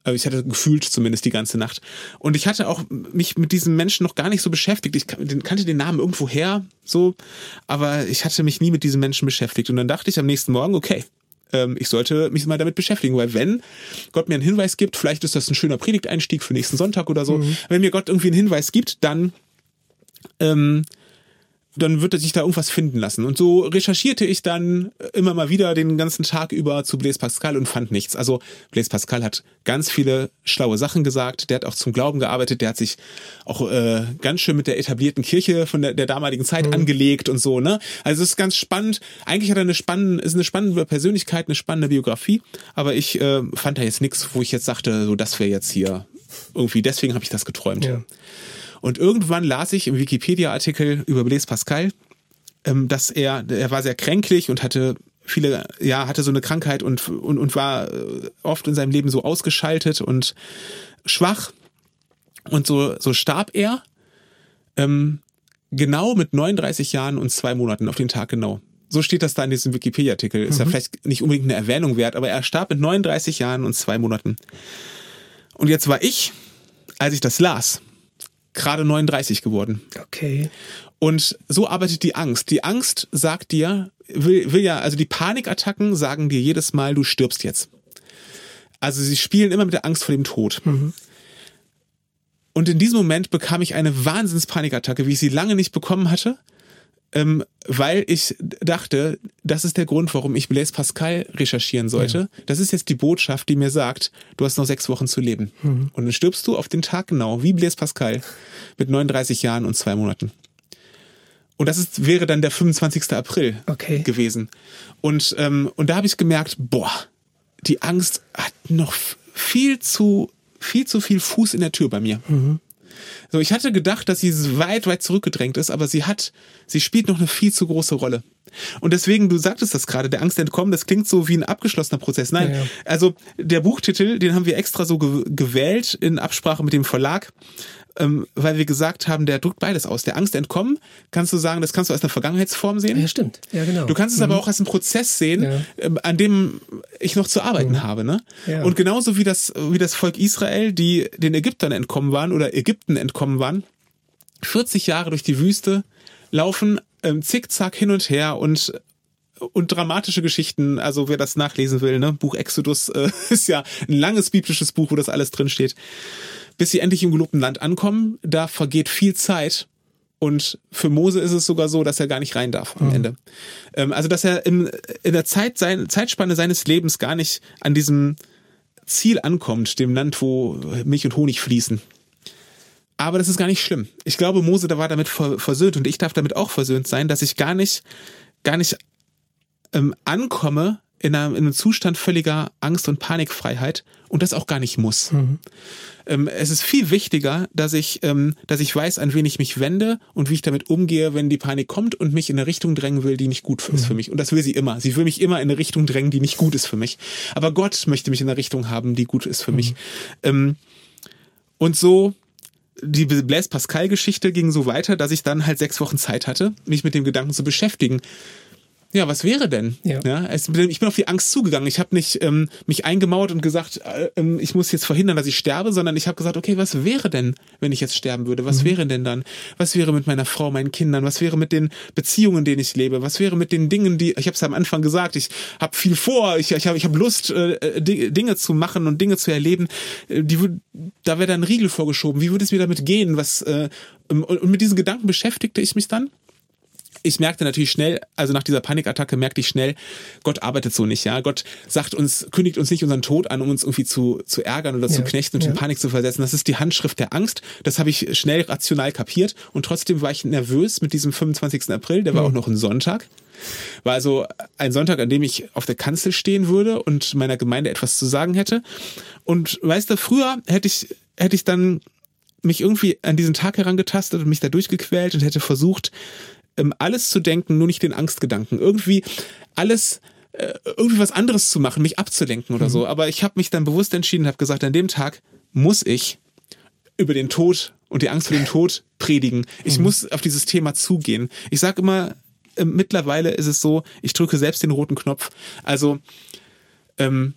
Also ich hatte gefühlt zumindest die ganze Nacht. Und ich hatte auch mich mit diesem Menschen noch gar nicht so beschäftigt. Ich kannte den Namen irgendwo her, so, aber ich hatte mich nie mit diesem Menschen beschäftigt. Und dann dachte ich am nächsten Morgen, okay, ähm, ich sollte mich mal damit beschäftigen, weil wenn Gott mir einen Hinweis gibt, vielleicht ist das ein schöner Predigteinstieg für nächsten Sonntag oder so, mhm. wenn mir Gott irgendwie einen Hinweis gibt, dann ähm, dann wird er sich da irgendwas finden lassen. Und so recherchierte ich dann immer mal wieder den ganzen Tag über zu Blaise Pascal und fand nichts. Also Blaise Pascal hat ganz viele schlaue Sachen gesagt, der hat auch zum Glauben gearbeitet, der hat sich auch äh, ganz schön mit der etablierten Kirche von der, der damaligen Zeit mhm. angelegt und so, ne? Also es ist ganz spannend. Eigentlich hat er eine spannende, ist eine spannende Persönlichkeit, eine spannende Biografie, aber ich äh, fand da jetzt nichts, wo ich jetzt sagte, so das wäre jetzt hier irgendwie, deswegen habe ich das geträumt. Ja. Und irgendwann las ich im Wikipedia-Artikel über Blaise Pascal, ähm, dass er, er war sehr kränklich und hatte viele, ja, hatte so eine Krankheit und, und, und war äh, oft in seinem Leben so ausgeschaltet und schwach. Und so, so starb er ähm, genau mit 39 Jahren und zwei Monaten auf den Tag genau. So steht das da in diesem Wikipedia-Artikel. Ist mhm. ja vielleicht nicht unbedingt eine Erwähnung wert, aber er starb mit 39 Jahren und zwei Monaten. Und jetzt war ich, als ich das las, gerade 39 geworden. Okay. Und so arbeitet die Angst. Die Angst sagt dir, will, will ja, also die Panikattacken sagen dir jedes Mal, du stirbst jetzt. Also sie spielen immer mit der Angst vor dem Tod. Mhm. Und in diesem Moment bekam ich eine Wahnsinnspanikattacke, wie ich sie lange nicht bekommen hatte ähm, weil ich dachte, das ist der Grund, warum ich Blaise Pascal recherchieren sollte. Ja. Das ist jetzt die Botschaft, die mir sagt, du hast noch sechs Wochen zu leben. Mhm. Und dann stirbst du auf den Tag genau, wie Blaise Pascal, mit 39 Jahren und zwei Monaten. Und das ist, wäre dann der 25. April okay. gewesen. Und, ähm, und da habe ich gemerkt, boah, die Angst hat noch viel zu, viel zu viel Fuß in der Tür bei mir. Mhm. So, ich hatte gedacht, dass sie weit, weit zurückgedrängt ist, aber sie hat, sie spielt noch eine viel zu große Rolle. Und deswegen, du sagtest das gerade, der Angst entkommen, das klingt so wie ein abgeschlossener Prozess. Nein, ja, ja. also der Buchtitel, den haben wir extra so gewählt in Absprache mit dem Verlag, ähm, weil wir gesagt haben, der drückt beides aus. Der Angst entkommen, kannst du sagen, das kannst du als eine Vergangenheitsform sehen. Ja, stimmt. Ja, genau. Du kannst es mhm. aber auch als einen Prozess sehen, ja. ähm, an dem ich noch zu arbeiten mhm. habe. Ne? Ja. Und genauso wie das, wie das Volk Israel, die den Ägyptern entkommen waren oder Ägypten entkommen waren, 40 Jahre durch die Wüste laufen, ähm, zickzack hin und her und und dramatische Geschichten, also wer das nachlesen will, ne, Buch Exodus äh, ist ja ein langes biblisches Buch, wo das alles drin steht bis sie endlich im gelobten Land ankommen. Da vergeht viel Zeit. Und für Mose ist es sogar so, dass er gar nicht rein darf am mhm. Ende. Ähm, also, dass er im, in der Zeit sein, Zeitspanne seines Lebens gar nicht an diesem Ziel ankommt, dem Land, wo Milch und Honig fließen. Aber das ist gar nicht schlimm. Ich glaube, Mose da war damit versöhnt und ich darf damit auch versöhnt sein, dass ich gar nicht, gar nicht ähm, ankomme in einem, in einem Zustand völliger Angst und Panikfreiheit und das auch gar nicht muss. Mhm. Ähm, es ist viel wichtiger, dass ich, ähm, dass ich weiß, an wen ich mich wende und wie ich damit umgehe, wenn die Panik kommt und mich in eine Richtung drängen will, die nicht gut ist mhm. für mich. Und das will sie immer. Sie will mich immer in eine Richtung drängen, die nicht gut ist für mich. Aber Gott möchte mich in eine Richtung haben, die gut ist für mhm. mich. Ähm, und so die Blaise Pascal Geschichte ging so weiter, dass ich dann halt sechs Wochen Zeit hatte, mich mit dem Gedanken zu beschäftigen ja, was wäre denn? Ja. ja es, ich bin auf die Angst zugegangen. Ich habe nicht ähm, mich eingemauert und gesagt, äh, ähm, ich muss jetzt verhindern, dass ich sterbe, sondern ich habe gesagt, okay, was wäre denn, wenn ich jetzt sterben würde? Was mhm. wäre denn dann? Was wäre mit meiner Frau, meinen Kindern? Was wäre mit den Beziehungen, in denen ich lebe? Was wäre mit den Dingen, die ich habe es am Anfang gesagt, ich habe viel vor, ich, ich habe ich hab Lust, äh, Dinge zu machen und Dinge zu erleben. Äh, die, da wäre dann ein Riegel vorgeschoben. Wie würde es mir damit gehen? Was äh, und mit diesen Gedanken beschäftigte ich mich dann ich merkte natürlich schnell, also nach dieser Panikattacke merkte ich schnell, Gott arbeitet so nicht, ja. Gott sagt uns, kündigt uns nicht unseren Tod an, um uns irgendwie zu, zu ärgern oder ja, zu knechten und ja. in Panik zu versetzen. Das ist die Handschrift der Angst. Das habe ich schnell rational kapiert und trotzdem war ich nervös mit diesem 25. April, der war mhm. auch noch ein Sonntag. War also ein Sonntag, an dem ich auf der Kanzel stehen würde und meiner Gemeinde etwas zu sagen hätte. Und weißt du, früher hätte ich, hätte ich dann mich irgendwie an diesen Tag herangetastet und mich da durchgequält und hätte versucht, ähm, alles zu denken, nur nicht den Angstgedanken. Irgendwie alles äh, irgendwie was anderes zu machen, mich abzulenken oder mhm. so. Aber ich habe mich dann bewusst entschieden, habe gesagt, an dem Tag muss ich über den Tod und die Angst vor dem Tod predigen. Ich mhm. muss auf dieses Thema zugehen. Ich sage immer, äh, mittlerweile ist es so, ich drücke selbst den roten Knopf. Also ähm,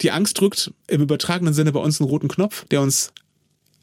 die Angst drückt im übertragenen Sinne bei uns einen roten Knopf, der uns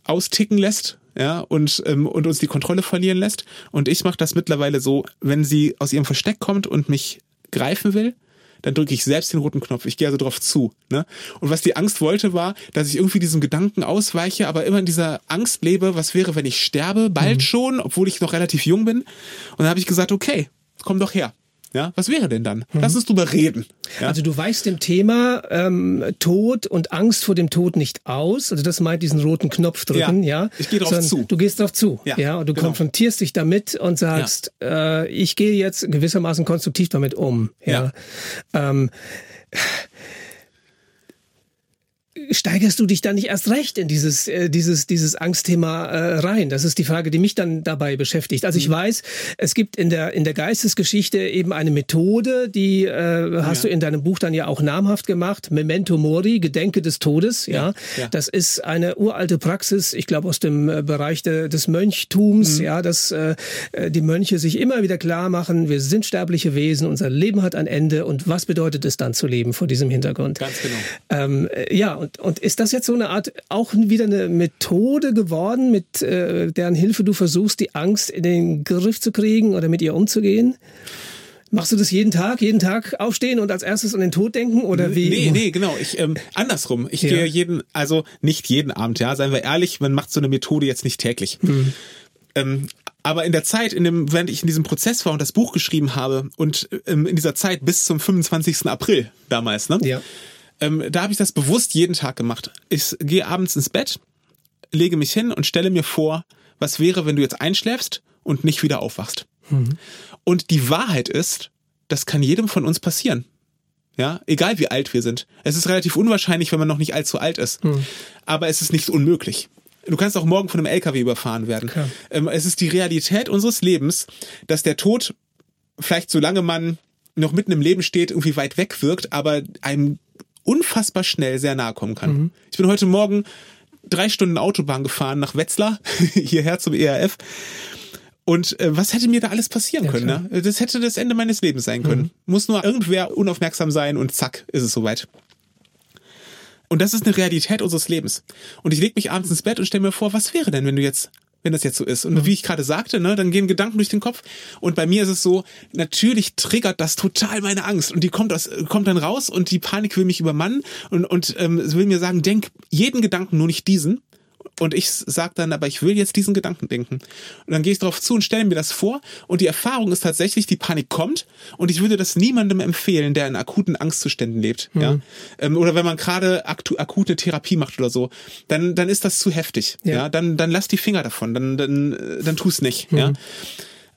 austicken lässt ja, und, ähm, und uns die Kontrolle verlieren lässt. Und ich mache das mittlerweile so, wenn sie aus ihrem Versteck kommt und mich greifen will, dann drücke ich selbst den roten Knopf. Ich gehe also drauf zu. Ne? Und was die Angst wollte, war, dass ich irgendwie diesem Gedanken ausweiche, aber immer in dieser Angst lebe, was wäre, wenn ich sterbe, bald mhm. schon, obwohl ich noch relativ jung bin. Und dann habe ich gesagt, okay, komm doch her. Ja, was wäre denn dann? Mhm. Lass uns drüber reden. Ja? Also du weichst dem Thema ähm, Tod und Angst vor dem Tod nicht aus. Also das meint diesen roten Knopf drücken, ja. ja? Ich gehe drauf zu. Du gehst drauf zu, ja. ja? Und du genau. konfrontierst dich damit und sagst, äh, ich gehe jetzt gewissermaßen konstruktiv damit um. Ja. ja. Ähm, steigerst du dich dann nicht erst recht in dieses, äh, dieses, dieses Angstthema äh, rein? Das ist die Frage, die mich dann dabei beschäftigt. Also ich mhm. weiß, es gibt in der, in der Geistesgeschichte eben eine Methode, die äh, hast ja. du in deinem Buch dann ja auch namhaft gemacht. Memento Mori, Gedenke des Todes. Ja, ja. das ist eine uralte Praxis, ich glaube aus dem äh, Bereich de, des Mönchtums. Mhm. Ja, dass äh, äh, die Mönche sich immer wieder klar machen, wir sind sterbliche Wesen, unser Leben hat ein Ende und was bedeutet es dann zu leben vor diesem Hintergrund? Ganz genau. Ähm, äh, ja, und, und ist das jetzt so eine Art auch wieder eine Methode geworden, mit äh, deren Hilfe du versuchst, die Angst in den Griff zu kriegen oder mit ihr umzugehen? Machst du das jeden Tag, jeden Tag aufstehen und als erstes an den Tod denken oder wie? Nee, nee, genau. Ich ähm, andersrum. Ich ja. gehe jeden, also nicht jeden Abend, ja, seien wir ehrlich, man macht so eine Methode jetzt nicht täglich. Mhm. Ähm, aber in der Zeit, in dem, während ich in diesem Prozess war und das Buch geschrieben habe und ähm, in dieser Zeit bis zum 25. April damals, ne? Ja. Ähm, da habe ich das bewusst jeden Tag gemacht. Ich gehe abends ins Bett, lege mich hin und stelle mir vor, was wäre, wenn du jetzt einschläfst und nicht wieder aufwachst. Mhm. Und die Wahrheit ist, das kann jedem von uns passieren. Ja, egal wie alt wir sind. Es ist relativ unwahrscheinlich, wenn man noch nicht allzu alt ist. Mhm. Aber es ist nicht unmöglich. Du kannst auch morgen von einem LKW überfahren werden. Okay. Ähm, es ist die Realität unseres Lebens, dass der Tod vielleicht solange man noch mitten im Leben steht, irgendwie weit weg wirkt, aber einem unfassbar schnell sehr nahe kommen kann. Mhm. Ich bin heute Morgen drei Stunden Autobahn gefahren nach Wetzlar, hierher zum ERF. Und äh, was hätte mir da alles passieren ja, können? Ne? Das hätte das Ende meines Lebens sein können. Mhm. Muss nur irgendwer unaufmerksam sein und zack, ist es soweit. Und das ist eine Realität unseres Lebens. Und ich lege mich abends ins Bett und stelle mir vor, was wäre denn, wenn du jetzt wenn das jetzt so ist. Und mhm. wie ich gerade sagte, ne, dann gehen Gedanken durch den Kopf. Und bei mir ist es so, natürlich triggert das total meine Angst. Und die kommt, aus, kommt dann raus und die Panik will mich übermannen und, und ähm, will mir sagen, denk jeden Gedanken, nur nicht diesen. Und ich sage dann, aber ich will jetzt diesen Gedanken denken. Und dann gehe ich darauf zu und stelle mir das vor. Und die Erfahrung ist tatsächlich, die Panik kommt. Und ich würde das niemandem empfehlen, der in akuten Angstzuständen lebt. Mhm. Ja? Ähm, oder wenn man gerade akute Therapie macht oder so, dann, dann ist das zu heftig. Ja. ja? Dann, dann lass die Finger davon. Dann, dann, dann tu es nicht. Mhm. Ja?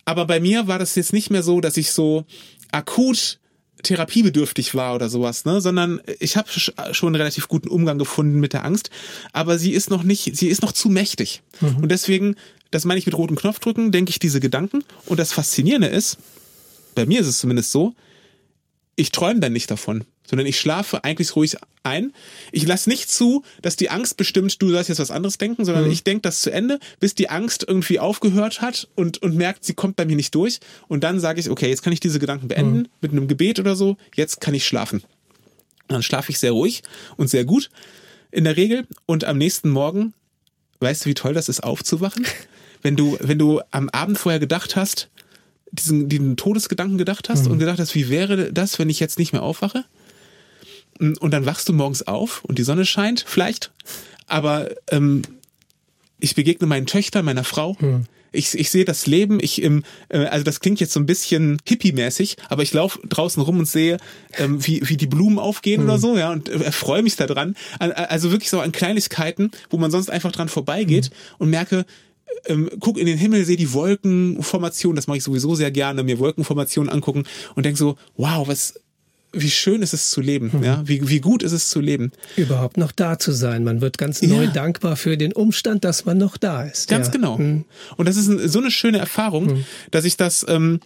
Aber bei mir war das jetzt nicht mehr so, dass ich so akut therapiebedürftig war oder sowas, ne, sondern ich habe schon einen relativ guten Umgang gefunden mit der Angst, aber sie ist noch nicht, sie ist noch zu mächtig. Mhm. Und deswegen, das meine ich mit roten Knopfdrücken, denke ich diese Gedanken und das faszinierende ist, bei mir ist es zumindest so, ich träume dann nicht davon sondern ich schlafe eigentlich ruhig ein. Ich lasse nicht zu, dass die Angst bestimmt, du sollst jetzt was anderes denken, sondern mhm. ich denke das zu Ende, bis die Angst irgendwie aufgehört hat und, und merkt, sie kommt bei mir nicht durch. Und dann sage ich, okay, jetzt kann ich diese Gedanken beenden mhm. mit einem Gebet oder so, jetzt kann ich schlafen. Dann schlafe ich sehr ruhig und sehr gut in der Regel. Und am nächsten Morgen, weißt du, wie toll das ist, aufzuwachen? Wenn du, wenn du am Abend vorher gedacht hast, diesen, diesen Todesgedanken gedacht hast mhm. und gedacht hast, wie wäre das, wenn ich jetzt nicht mehr aufwache? Und dann wachst du morgens auf und die Sonne scheint, vielleicht. Aber ähm, ich begegne meinen Töchtern, meiner Frau. Hm. Ich, ich sehe das Leben, ich im, äh, also das klingt jetzt so ein bisschen hippie-mäßig, aber ich laufe draußen rum und sehe, ähm, wie, wie die Blumen aufgehen hm. oder so, ja, und äh, freue mich daran. Also wirklich so an Kleinigkeiten, wo man sonst einfach dran vorbeigeht hm. und merke, ähm, guck in den Himmel, sehe die Wolkenformation, das mache ich sowieso sehr gerne, mir Wolkenformationen angucken und denk so, wow, was, wie schön ist es zu leben, mhm. ja, wie, wie gut ist es zu leben. Überhaupt noch da zu sein. Man wird ganz neu ja. dankbar für den Umstand, dass man noch da ist. Ganz ja. genau. Mhm. Und das ist ein, so eine schöne Erfahrung, mhm. dass ich das ähm,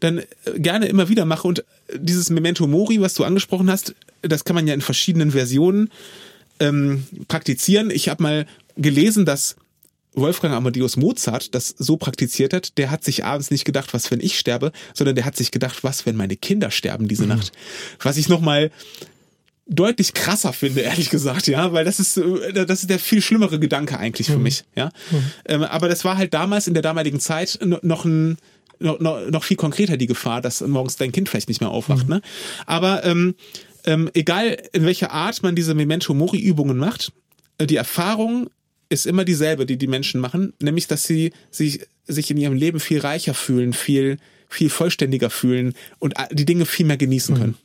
dann äh, gerne immer wieder mache. Und dieses Memento Mori, was du angesprochen hast, das kann man ja in verschiedenen Versionen ähm, praktizieren. Ich habe mal gelesen, dass Wolfgang Amadeus Mozart das so praktiziert hat, der hat sich abends nicht gedacht, was wenn ich sterbe, sondern der hat sich gedacht, was wenn meine Kinder sterben diese mhm. Nacht. Was ich nochmal deutlich krasser finde, ehrlich gesagt, ja, weil das ist, äh, das ist der viel schlimmere Gedanke eigentlich für mhm. mich, ja. Mhm. Ähm, aber das war halt damals in der damaligen Zeit noch ein, noch, noch, viel konkreter die Gefahr, dass morgens dein Kind vielleicht nicht mehr aufwacht, mhm. ne? Aber ähm, ähm, egal in welcher Art man diese Memento Mori Übungen macht, äh, die Erfahrung ist immer dieselbe, die die Menschen machen, nämlich dass sie sich, sich in ihrem Leben viel reicher fühlen, viel, viel vollständiger fühlen und die Dinge viel mehr genießen können.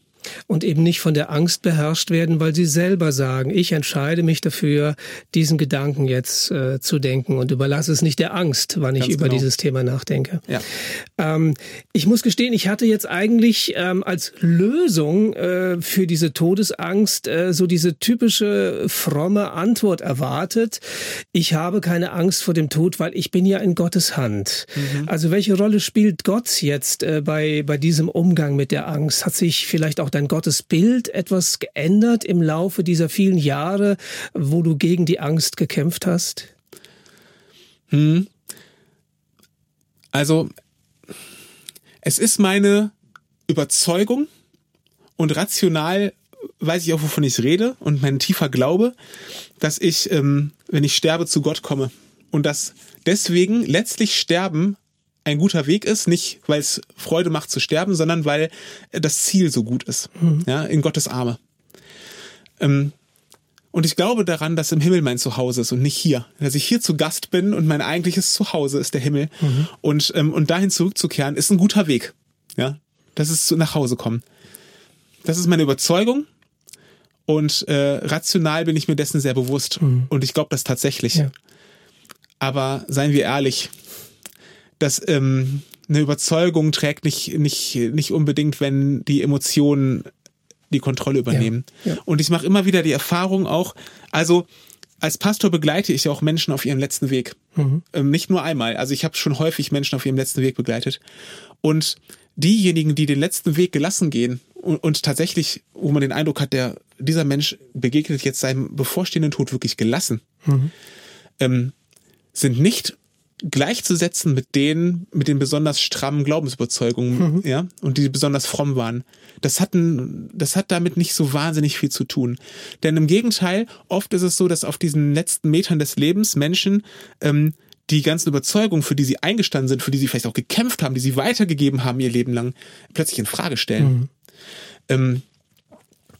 Und eben nicht von der Angst beherrscht werden, weil sie selber sagen, ich entscheide mich dafür, diesen Gedanken jetzt äh, zu denken und überlasse es nicht der Angst, wann ich über genau. dieses Thema nachdenke. Ja. Ähm, ich muss gestehen, ich hatte jetzt eigentlich ähm, als Lösung äh, für diese Todesangst äh, so diese typische fromme Antwort erwartet. Ich habe keine Angst vor dem Tod, weil ich bin ja in Gottes Hand. Mhm. Also welche Rolle spielt Gott jetzt äh, bei, bei diesem Umgang mit der Angst? Hat sich vielleicht auch dein Gottesbild etwas geändert im Laufe dieser vielen Jahre, wo du gegen die Angst gekämpft hast? Hm. Also, es ist meine Überzeugung und rational weiß ich auch, wovon ich rede und mein tiefer Glaube, dass ich, ähm, wenn ich sterbe, zu Gott komme. Und dass deswegen letztlich Sterben ein guter Weg ist, nicht weil es Freude macht zu sterben, sondern weil das Ziel so gut ist, mhm. ja, in Gottes Arme. Ähm, und ich glaube daran, dass im Himmel mein Zuhause ist und nicht hier. Dass ich hier zu Gast bin und mein eigentliches Zuhause ist der Himmel. Mhm. Und, ähm, und dahin zurückzukehren, ist ein guter Weg. Ja, das ist nach Hause kommen. Das ist meine Überzeugung. Und äh, rational bin ich mir dessen sehr bewusst. Mhm. Und ich glaube das tatsächlich. Ja. Aber seien wir ehrlich, dass ähm, eine Überzeugung trägt nicht, nicht, nicht unbedingt, wenn die Emotionen die Kontrolle übernehmen. Ja, ja. Und ich mache immer wieder die Erfahrung auch, also als Pastor begleite ich auch Menschen auf ihrem letzten Weg. Mhm. Ähm, nicht nur einmal. Also ich habe schon häufig Menschen auf ihrem letzten Weg begleitet. Und diejenigen, die den letzten Weg gelassen gehen und, und tatsächlich, wo man den Eindruck hat, der, dieser Mensch begegnet jetzt seinem bevorstehenden Tod wirklich gelassen, mhm. ähm, sind nicht gleichzusetzen mit denen, mit den besonders strammen Glaubensüberzeugungen, mhm. ja, und die besonders fromm waren. Das hatten, das hat damit nicht so wahnsinnig viel zu tun. Denn im Gegenteil, oft ist es so, dass auf diesen letzten Metern des Lebens Menschen ähm, die ganzen Überzeugungen, für die sie eingestanden sind, für die sie vielleicht auch gekämpft haben, die sie weitergegeben haben ihr Leben lang, plötzlich in Frage stellen. Mhm. Ähm,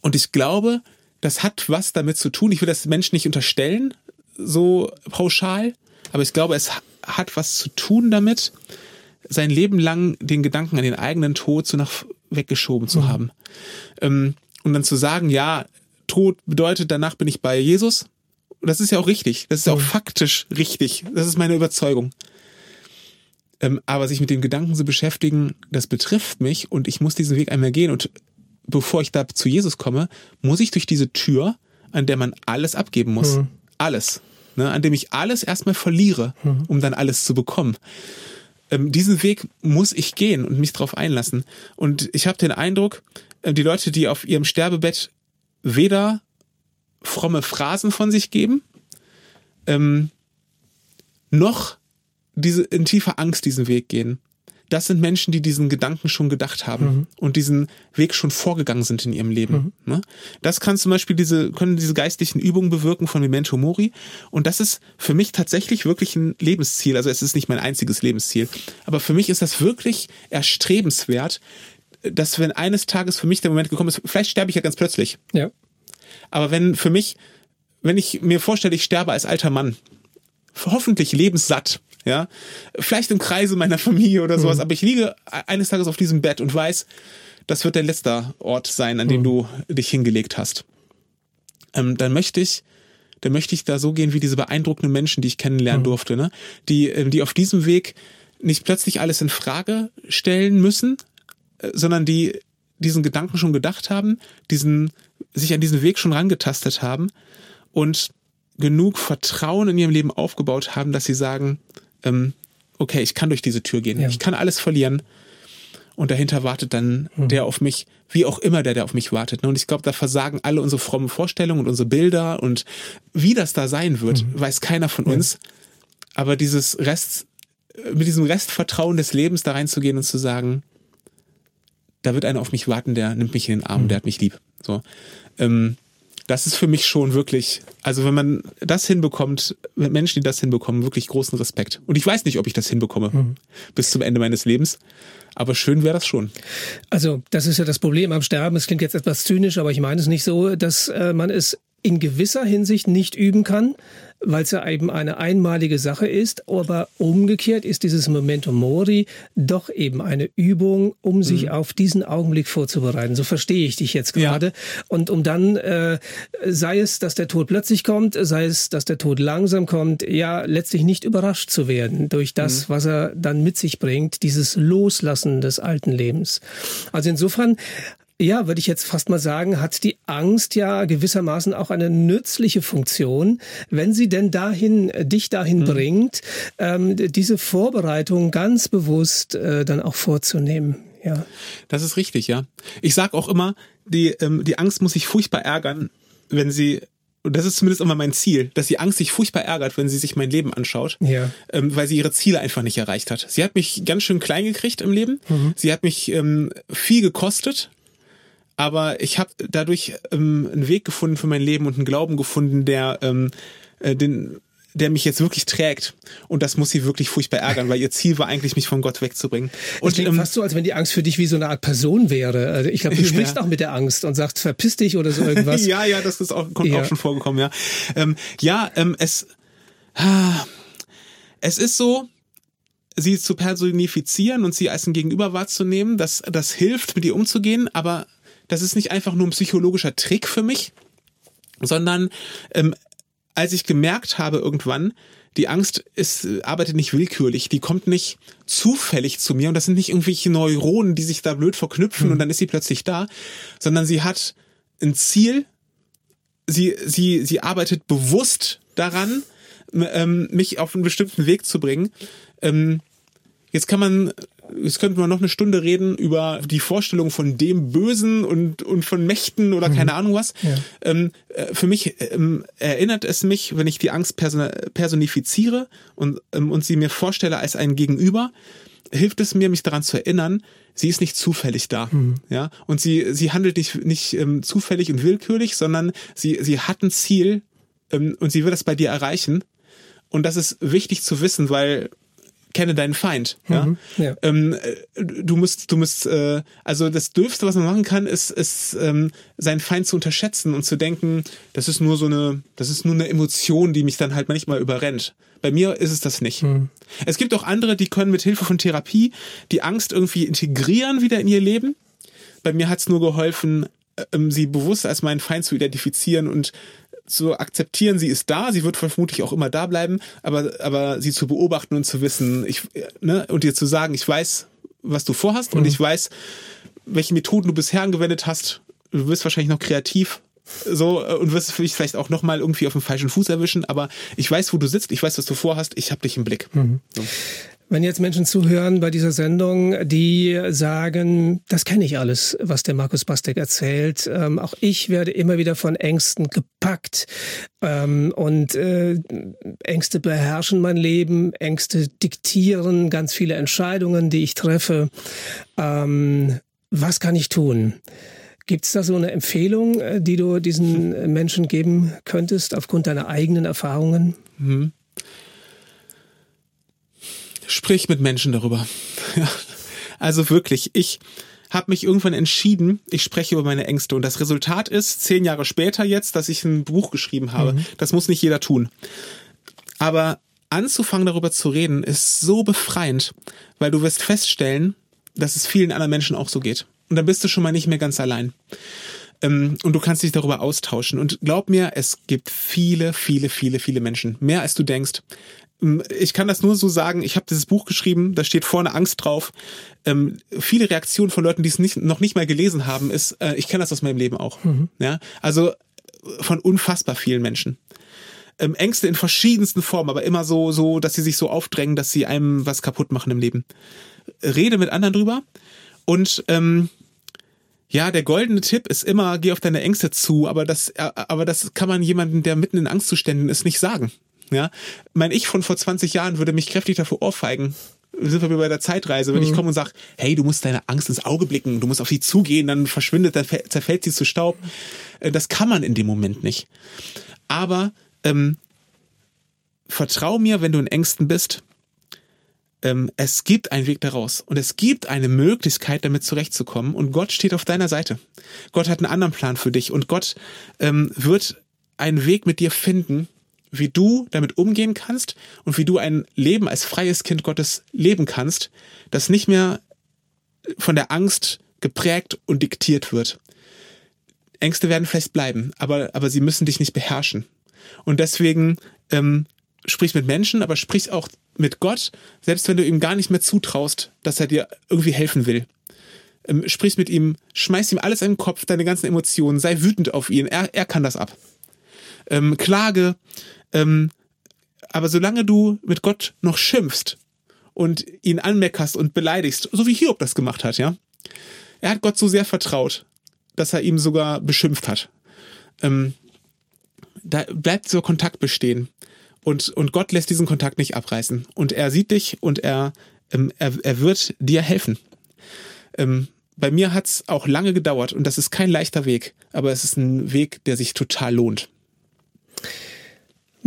und ich glaube, das hat was damit zu tun. Ich will das Menschen nicht unterstellen, so pauschal, aber ich glaube, es hat was zu tun damit, sein Leben lang den Gedanken an den eigenen Tod so nach weggeschoben zu mhm. haben. Ähm, und dann zu sagen, ja, Tod bedeutet, danach bin ich bei Jesus. Das ist ja auch richtig. Das ist mhm. auch faktisch richtig. Das ist meine Überzeugung. Ähm, aber sich mit dem Gedanken zu beschäftigen, das betrifft mich und ich muss diesen Weg einmal gehen. Und bevor ich da zu Jesus komme, muss ich durch diese Tür, an der man alles abgeben muss. Mhm. Alles ne, an dem ich alles erstmal verliere, mhm. um dann alles zu bekommen. Ähm, diesen Weg muss ich gehen und mich darauf einlassen. Und ich habe den Eindruck, äh, die Leute, die auf ihrem Sterbebett weder fromme Phrasen von sich geben, ähm, noch diese in tiefer Angst diesen Weg gehen das sind Menschen, die diesen Gedanken schon gedacht haben mhm. und diesen Weg schon vorgegangen sind in ihrem Leben. Mhm. Ne? Das kann zum Beispiel diese, können diese geistlichen Übungen bewirken von Memento Mori. Und das ist für mich tatsächlich wirklich ein Lebensziel. Also es ist nicht mein einziges Lebensziel. Aber für mich ist das wirklich erstrebenswert, dass wenn eines Tages für mich der Moment gekommen ist, vielleicht sterbe ich ja ganz plötzlich. Ja. Aber wenn für mich, wenn ich mir vorstelle, ich sterbe als alter Mann, hoffentlich lebenssatt, ja, vielleicht im Kreise meiner Familie oder sowas, mhm. aber ich liege eines Tages auf diesem Bett und weiß, das wird der letzte Ort sein, an dem mhm. du dich hingelegt hast. Ähm, dann möchte ich, dann möchte ich da so gehen wie diese beeindruckenden Menschen, die ich kennenlernen mhm. durfte, ne? die, ähm, die auf diesem Weg nicht plötzlich alles in Frage stellen müssen, äh, sondern die diesen Gedanken schon gedacht haben, diesen, sich an diesen Weg schon rangetastet haben und genug Vertrauen in ihrem Leben aufgebaut haben, dass sie sagen, ähm, okay, ich kann durch diese Tür gehen, ja. ich kann alles verlieren und dahinter wartet dann mhm. der auf mich, wie auch immer der, der auf mich wartet. Und ich glaube, da versagen alle unsere frommen Vorstellungen und unsere Bilder und wie das da sein wird, mhm. weiß keiner von uns. Aber dieses Rest, mit diesem Restvertrauen des Lebens da reinzugehen und zu sagen, da wird einer auf mich warten, der nimmt mich in den Arm, mhm. der hat mich lieb. So. Ähm, das ist für mich schon wirklich, also wenn man das hinbekommt, mit Menschen, die das hinbekommen, wirklich großen Respekt. Und ich weiß nicht, ob ich das hinbekomme mhm. bis zum Ende meines Lebens. Aber schön wäre das schon. Also, das ist ja das Problem am Sterben. Es klingt jetzt etwas zynisch, aber ich meine es nicht so, dass äh, man es in gewisser Hinsicht nicht üben kann, weil es ja eben eine einmalige Sache ist. Aber umgekehrt ist dieses Momentum Mori doch eben eine Übung, um sich mhm. auf diesen Augenblick vorzubereiten. So verstehe ich dich jetzt gerade. Ja. Und um dann, äh, sei es, dass der Tod plötzlich kommt, sei es, dass der Tod langsam kommt, ja, letztlich nicht überrascht zu werden durch das, mhm. was er dann mit sich bringt, dieses Loslassen des alten Lebens. Also insofern ja, würde ich jetzt fast mal sagen, hat die Angst ja gewissermaßen auch eine nützliche Funktion, wenn sie denn dahin, äh, dich dahin mhm. bringt, ähm, diese Vorbereitung ganz bewusst äh, dann auch vorzunehmen. Ja. Das ist richtig, ja. Ich sage auch immer, die, ähm, die Angst muss sich furchtbar ärgern, wenn sie und das ist zumindest immer mein Ziel, dass die Angst sich furchtbar ärgert, wenn sie sich mein Leben anschaut, ja. ähm, weil sie ihre Ziele einfach nicht erreicht hat. Sie hat mich ganz schön klein gekriegt im Leben. Mhm. Sie hat mich ähm, viel gekostet aber ich habe dadurch ähm, einen Weg gefunden für mein Leben und einen Glauben gefunden, der ähm, äh, den der mich jetzt wirklich trägt. Und das muss sie wirklich furchtbar ärgern, weil ihr Ziel war eigentlich, mich von Gott wegzubringen. Und es klingt ähm, fast so, als wenn die Angst für dich wie so eine Art Person wäre. Also ich glaube, du sprichst ja. auch mit der Angst und sagst, verpiss dich oder so irgendwas. ja, ja, das ist auch, kommt ja. auch schon vorgekommen, ja. Ähm, ja, ähm, es, ah, es ist so, sie zu personifizieren und sie als ein Gegenüber wahrzunehmen, das, das hilft, mit ihr umzugehen, aber das ist nicht einfach nur ein psychologischer Trick für mich, sondern ähm, als ich gemerkt habe irgendwann, die Angst ist, arbeitet nicht willkürlich, die kommt nicht zufällig zu mir und das sind nicht irgendwelche Neuronen, die sich da blöd verknüpfen mhm. und dann ist sie plötzlich da, sondern sie hat ein Ziel, sie, sie, sie arbeitet bewusst daran, ähm, mich auf einen bestimmten Weg zu bringen. Ähm, jetzt kann man jetzt könnten wir noch eine Stunde reden über die Vorstellung von dem Bösen und, und von Mächten oder mhm. keine Ahnung was. Ja. Ähm, äh, für mich ähm, erinnert es mich, wenn ich die Angst personifiziere und, ähm, und sie mir vorstelle als ein Gegenüber, hilft es mir, mich daran zu erinnern, sie ist nicht zufällig da, mhm. ja, und sie sie handelt nicht nicht ähm, zufällig und willkürlich, sondern sie sie hat ein Ziel ähm, und sie wird das bei dir erreichen. Und das ist wichtig zu wissen, weil kenne deinen Feind. Ja? Mhm, ja. Ähm, äh, du musst, du musst, äh, also das Dürfste, was man machen kann, ist, ist ähm, seinen Feind zu unterschätzen und zu denken, das ist nur so eine, das ist nur eine Emotion, die mich dann halt manchmal überrennt. Bei mir ist es das nicht. Mhm. Es gibt auch andere, die können mit Hilfe von Therapie die Angst irgendwie integrieren wieder in ihr Leben. Bei mir hat es nur geholfen, äh, ähm, sie bewusst als meinen Feind zu identifizieren und zu akzeptieren, sie ist da, sie wird vermutlich auch immer da bleiben, aber, aber sie zu beobachten und zu wissen, ich, ne, und dir zu sagen, ich weiß, was du vorhast mhm. und ich weiß, welche Methoden du bisher angewendet hast. Du wirst wahrscheinlich noch kreativ so und wirst dich vielleicht auch nochmal irgendwie auf dem falschen Fuß erwischen, aber ich weiß, wo du sitzt, ich weiß, was du vorhast, ich habe dich im Blick. Mhm. So. Wenn jetzt Menschen zuhören bei dieser Sendung, die sagen, das kenne ich alles, was der Markus Bastek erzählt. Ähm, auch ich werde immer wieder von Ängsten gepackt. Ähm, und äh, Ängste beherrschen mein Leben, Ängste diktieren ganz viele Entscheidungen, die ich treffe. Ähm, was kann ich tun? Gibt es da so eine Empfehlung, äh, die du diesen Menschen geben könntest aufgrund deiner eigenen Erfahrungen? Mhm sprich mit Menschen darüber. also wirklich, ich habe mich irgendwann entschieden, ich spreche über meine Ängste. Und das Resultat ist, zehn Jahre später jetzt, dass ich ein Buch geschrieben habe. Mhm. Das muss nicht jeder tun. Aber anzufangen darüber zu reden, ist so befreiend, weil du wirst feststellen, dass es vielen anderen Menschen auch so geht. Und dann bist du schon mal nicht mehr ganz allein. Ähm, und du kannst dich darüber austauschen. Und glaub mir, es gibt viele, viele, viele, viele Menschen, mehr als du denkst, ähm, ich kann das nur so sagen, ich habe dieses Buch geschrieben, da steht vorne Angst drauf. Ähm, viele Reaktionen von Leuten, die es nicht, noch nicht mal gelesen haben, ist, äh, ich kenne das aus meinem Leben auch. Mhm. Ja, also von unfassbar vielen Menschen. Ähm, Ängste in verschiedensten Formen, aber immer so, so, dass sie sich so aufdrängen, dass sie einem was kaputt machen im Leben. Rede mit anderen drüber und ähm, ja, der goldene Tipp ist immer, geh auf deine Ängste zu, aber das, äh, aber das kann man jemanden, der mitten in Angstzuständen ist, nicht sagen. Ja, mein Ich von vor 20 Jahren würde mich kräftig dafür ohrfeigen. Sind wir bei der Zeitreise, wenn mhm. ich komme und sage, hey, du musst deine Angst ins Auge blicken, du musst auf sie zugehen, dann verschwindet, dann zerfällt sie zu Staub. Äh, das kann man in dem Moment nicht. Aber ähm, vertrau mir, wenn du in Ängsten bist, ähm, es gibt einen Weg daraus und es gibt eine Möglichkeit, damit zurechtzukommen und Gott steht auf deiner Seite. Gott hat einen anderen Plan für dich und Gott ähm, wird einen Weg mit dir finden, wie du damit umgehen kannst und wie du ein Leben als freies Kind Gottes leben kannst, das nicht mehr von der Angst geprägt und diktiert wird. Ängste werden vielleicht bleiben, aber, aber sie müssen dich nicht beherrschen. Und deswegen ähm, sprich mit Menschen, aber sprich auch mit Gott, selbst wenn du ihm gar nicht mehr zutraust, dass er dir irgendwie helfen will. Ähm, sprich mit ihm, schmeiß ihm alles in den Kopf, deine ganzen Emotionen, sei wütend auf ihn, er, er kann das ab. Ähm, klage, ähm, aber solange du mit Gott noch schimpfst und ihn anmeckerst und beleidigst, so wie Hiob das gemacht hat, ja, er hat Gott so sehr vertraut, dass er ihm sogar beschimpft hat. Ähm, da bleibt so Kontakt bestehen. Und, und Gott lässt diesen Kontakt nicht abreißen. Und er sieht dich und er, ähm, er, er wird dir helfen. Ähm, bei mir hat's auch lange gedauert und das ist kein leichter Weg, aber es ist ein Weg, der sich total lohnt.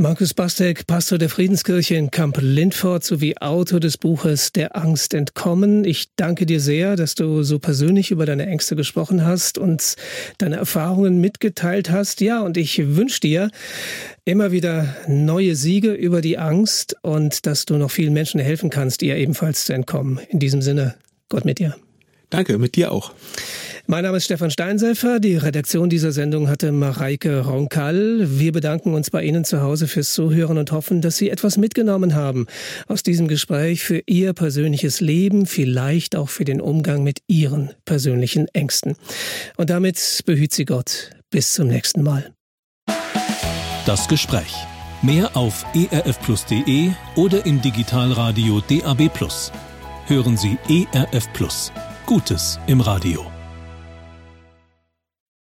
Markus Bastek, Pastor der Friedenskirche in Kamp-Lindfort sowie Autor des Buches Der Angst entkommen. Ich danke dir sehr, dass du so persönlich über deine Ängste gesprochen hast und deine Erfahrungen mitgeteilt hast. Ja, und ich wünsche dir immer wieder neue Siege über die Angst und dass du noch vielen Menschen helfen kannst, ihr ebenfalls zu entkommen. In diesem Sinne, Gott mit dir. Danke, mit dir auch. Mein Name ist Stefan Steinselfer. Die Redaktion dieser Sendung hatte Mareike Ronkal. Wir bedanken uns bei Ihnen zu Hause fürs Zuhören und hoffen, dass Sie etwas mitgenommen haben aus diesem Gespräch für Ihr persönliches Leben, vielleicht auch für den Umgang mit Ihren persönlichen Ängsten. Und damit behüt Sie Gott. Bis zum nächsten Mal. Das Gespräch. Mehr auf erfplus.de oder im Digitalradio DAB+. Hören Sie ERF Plus. Gutes im Radio.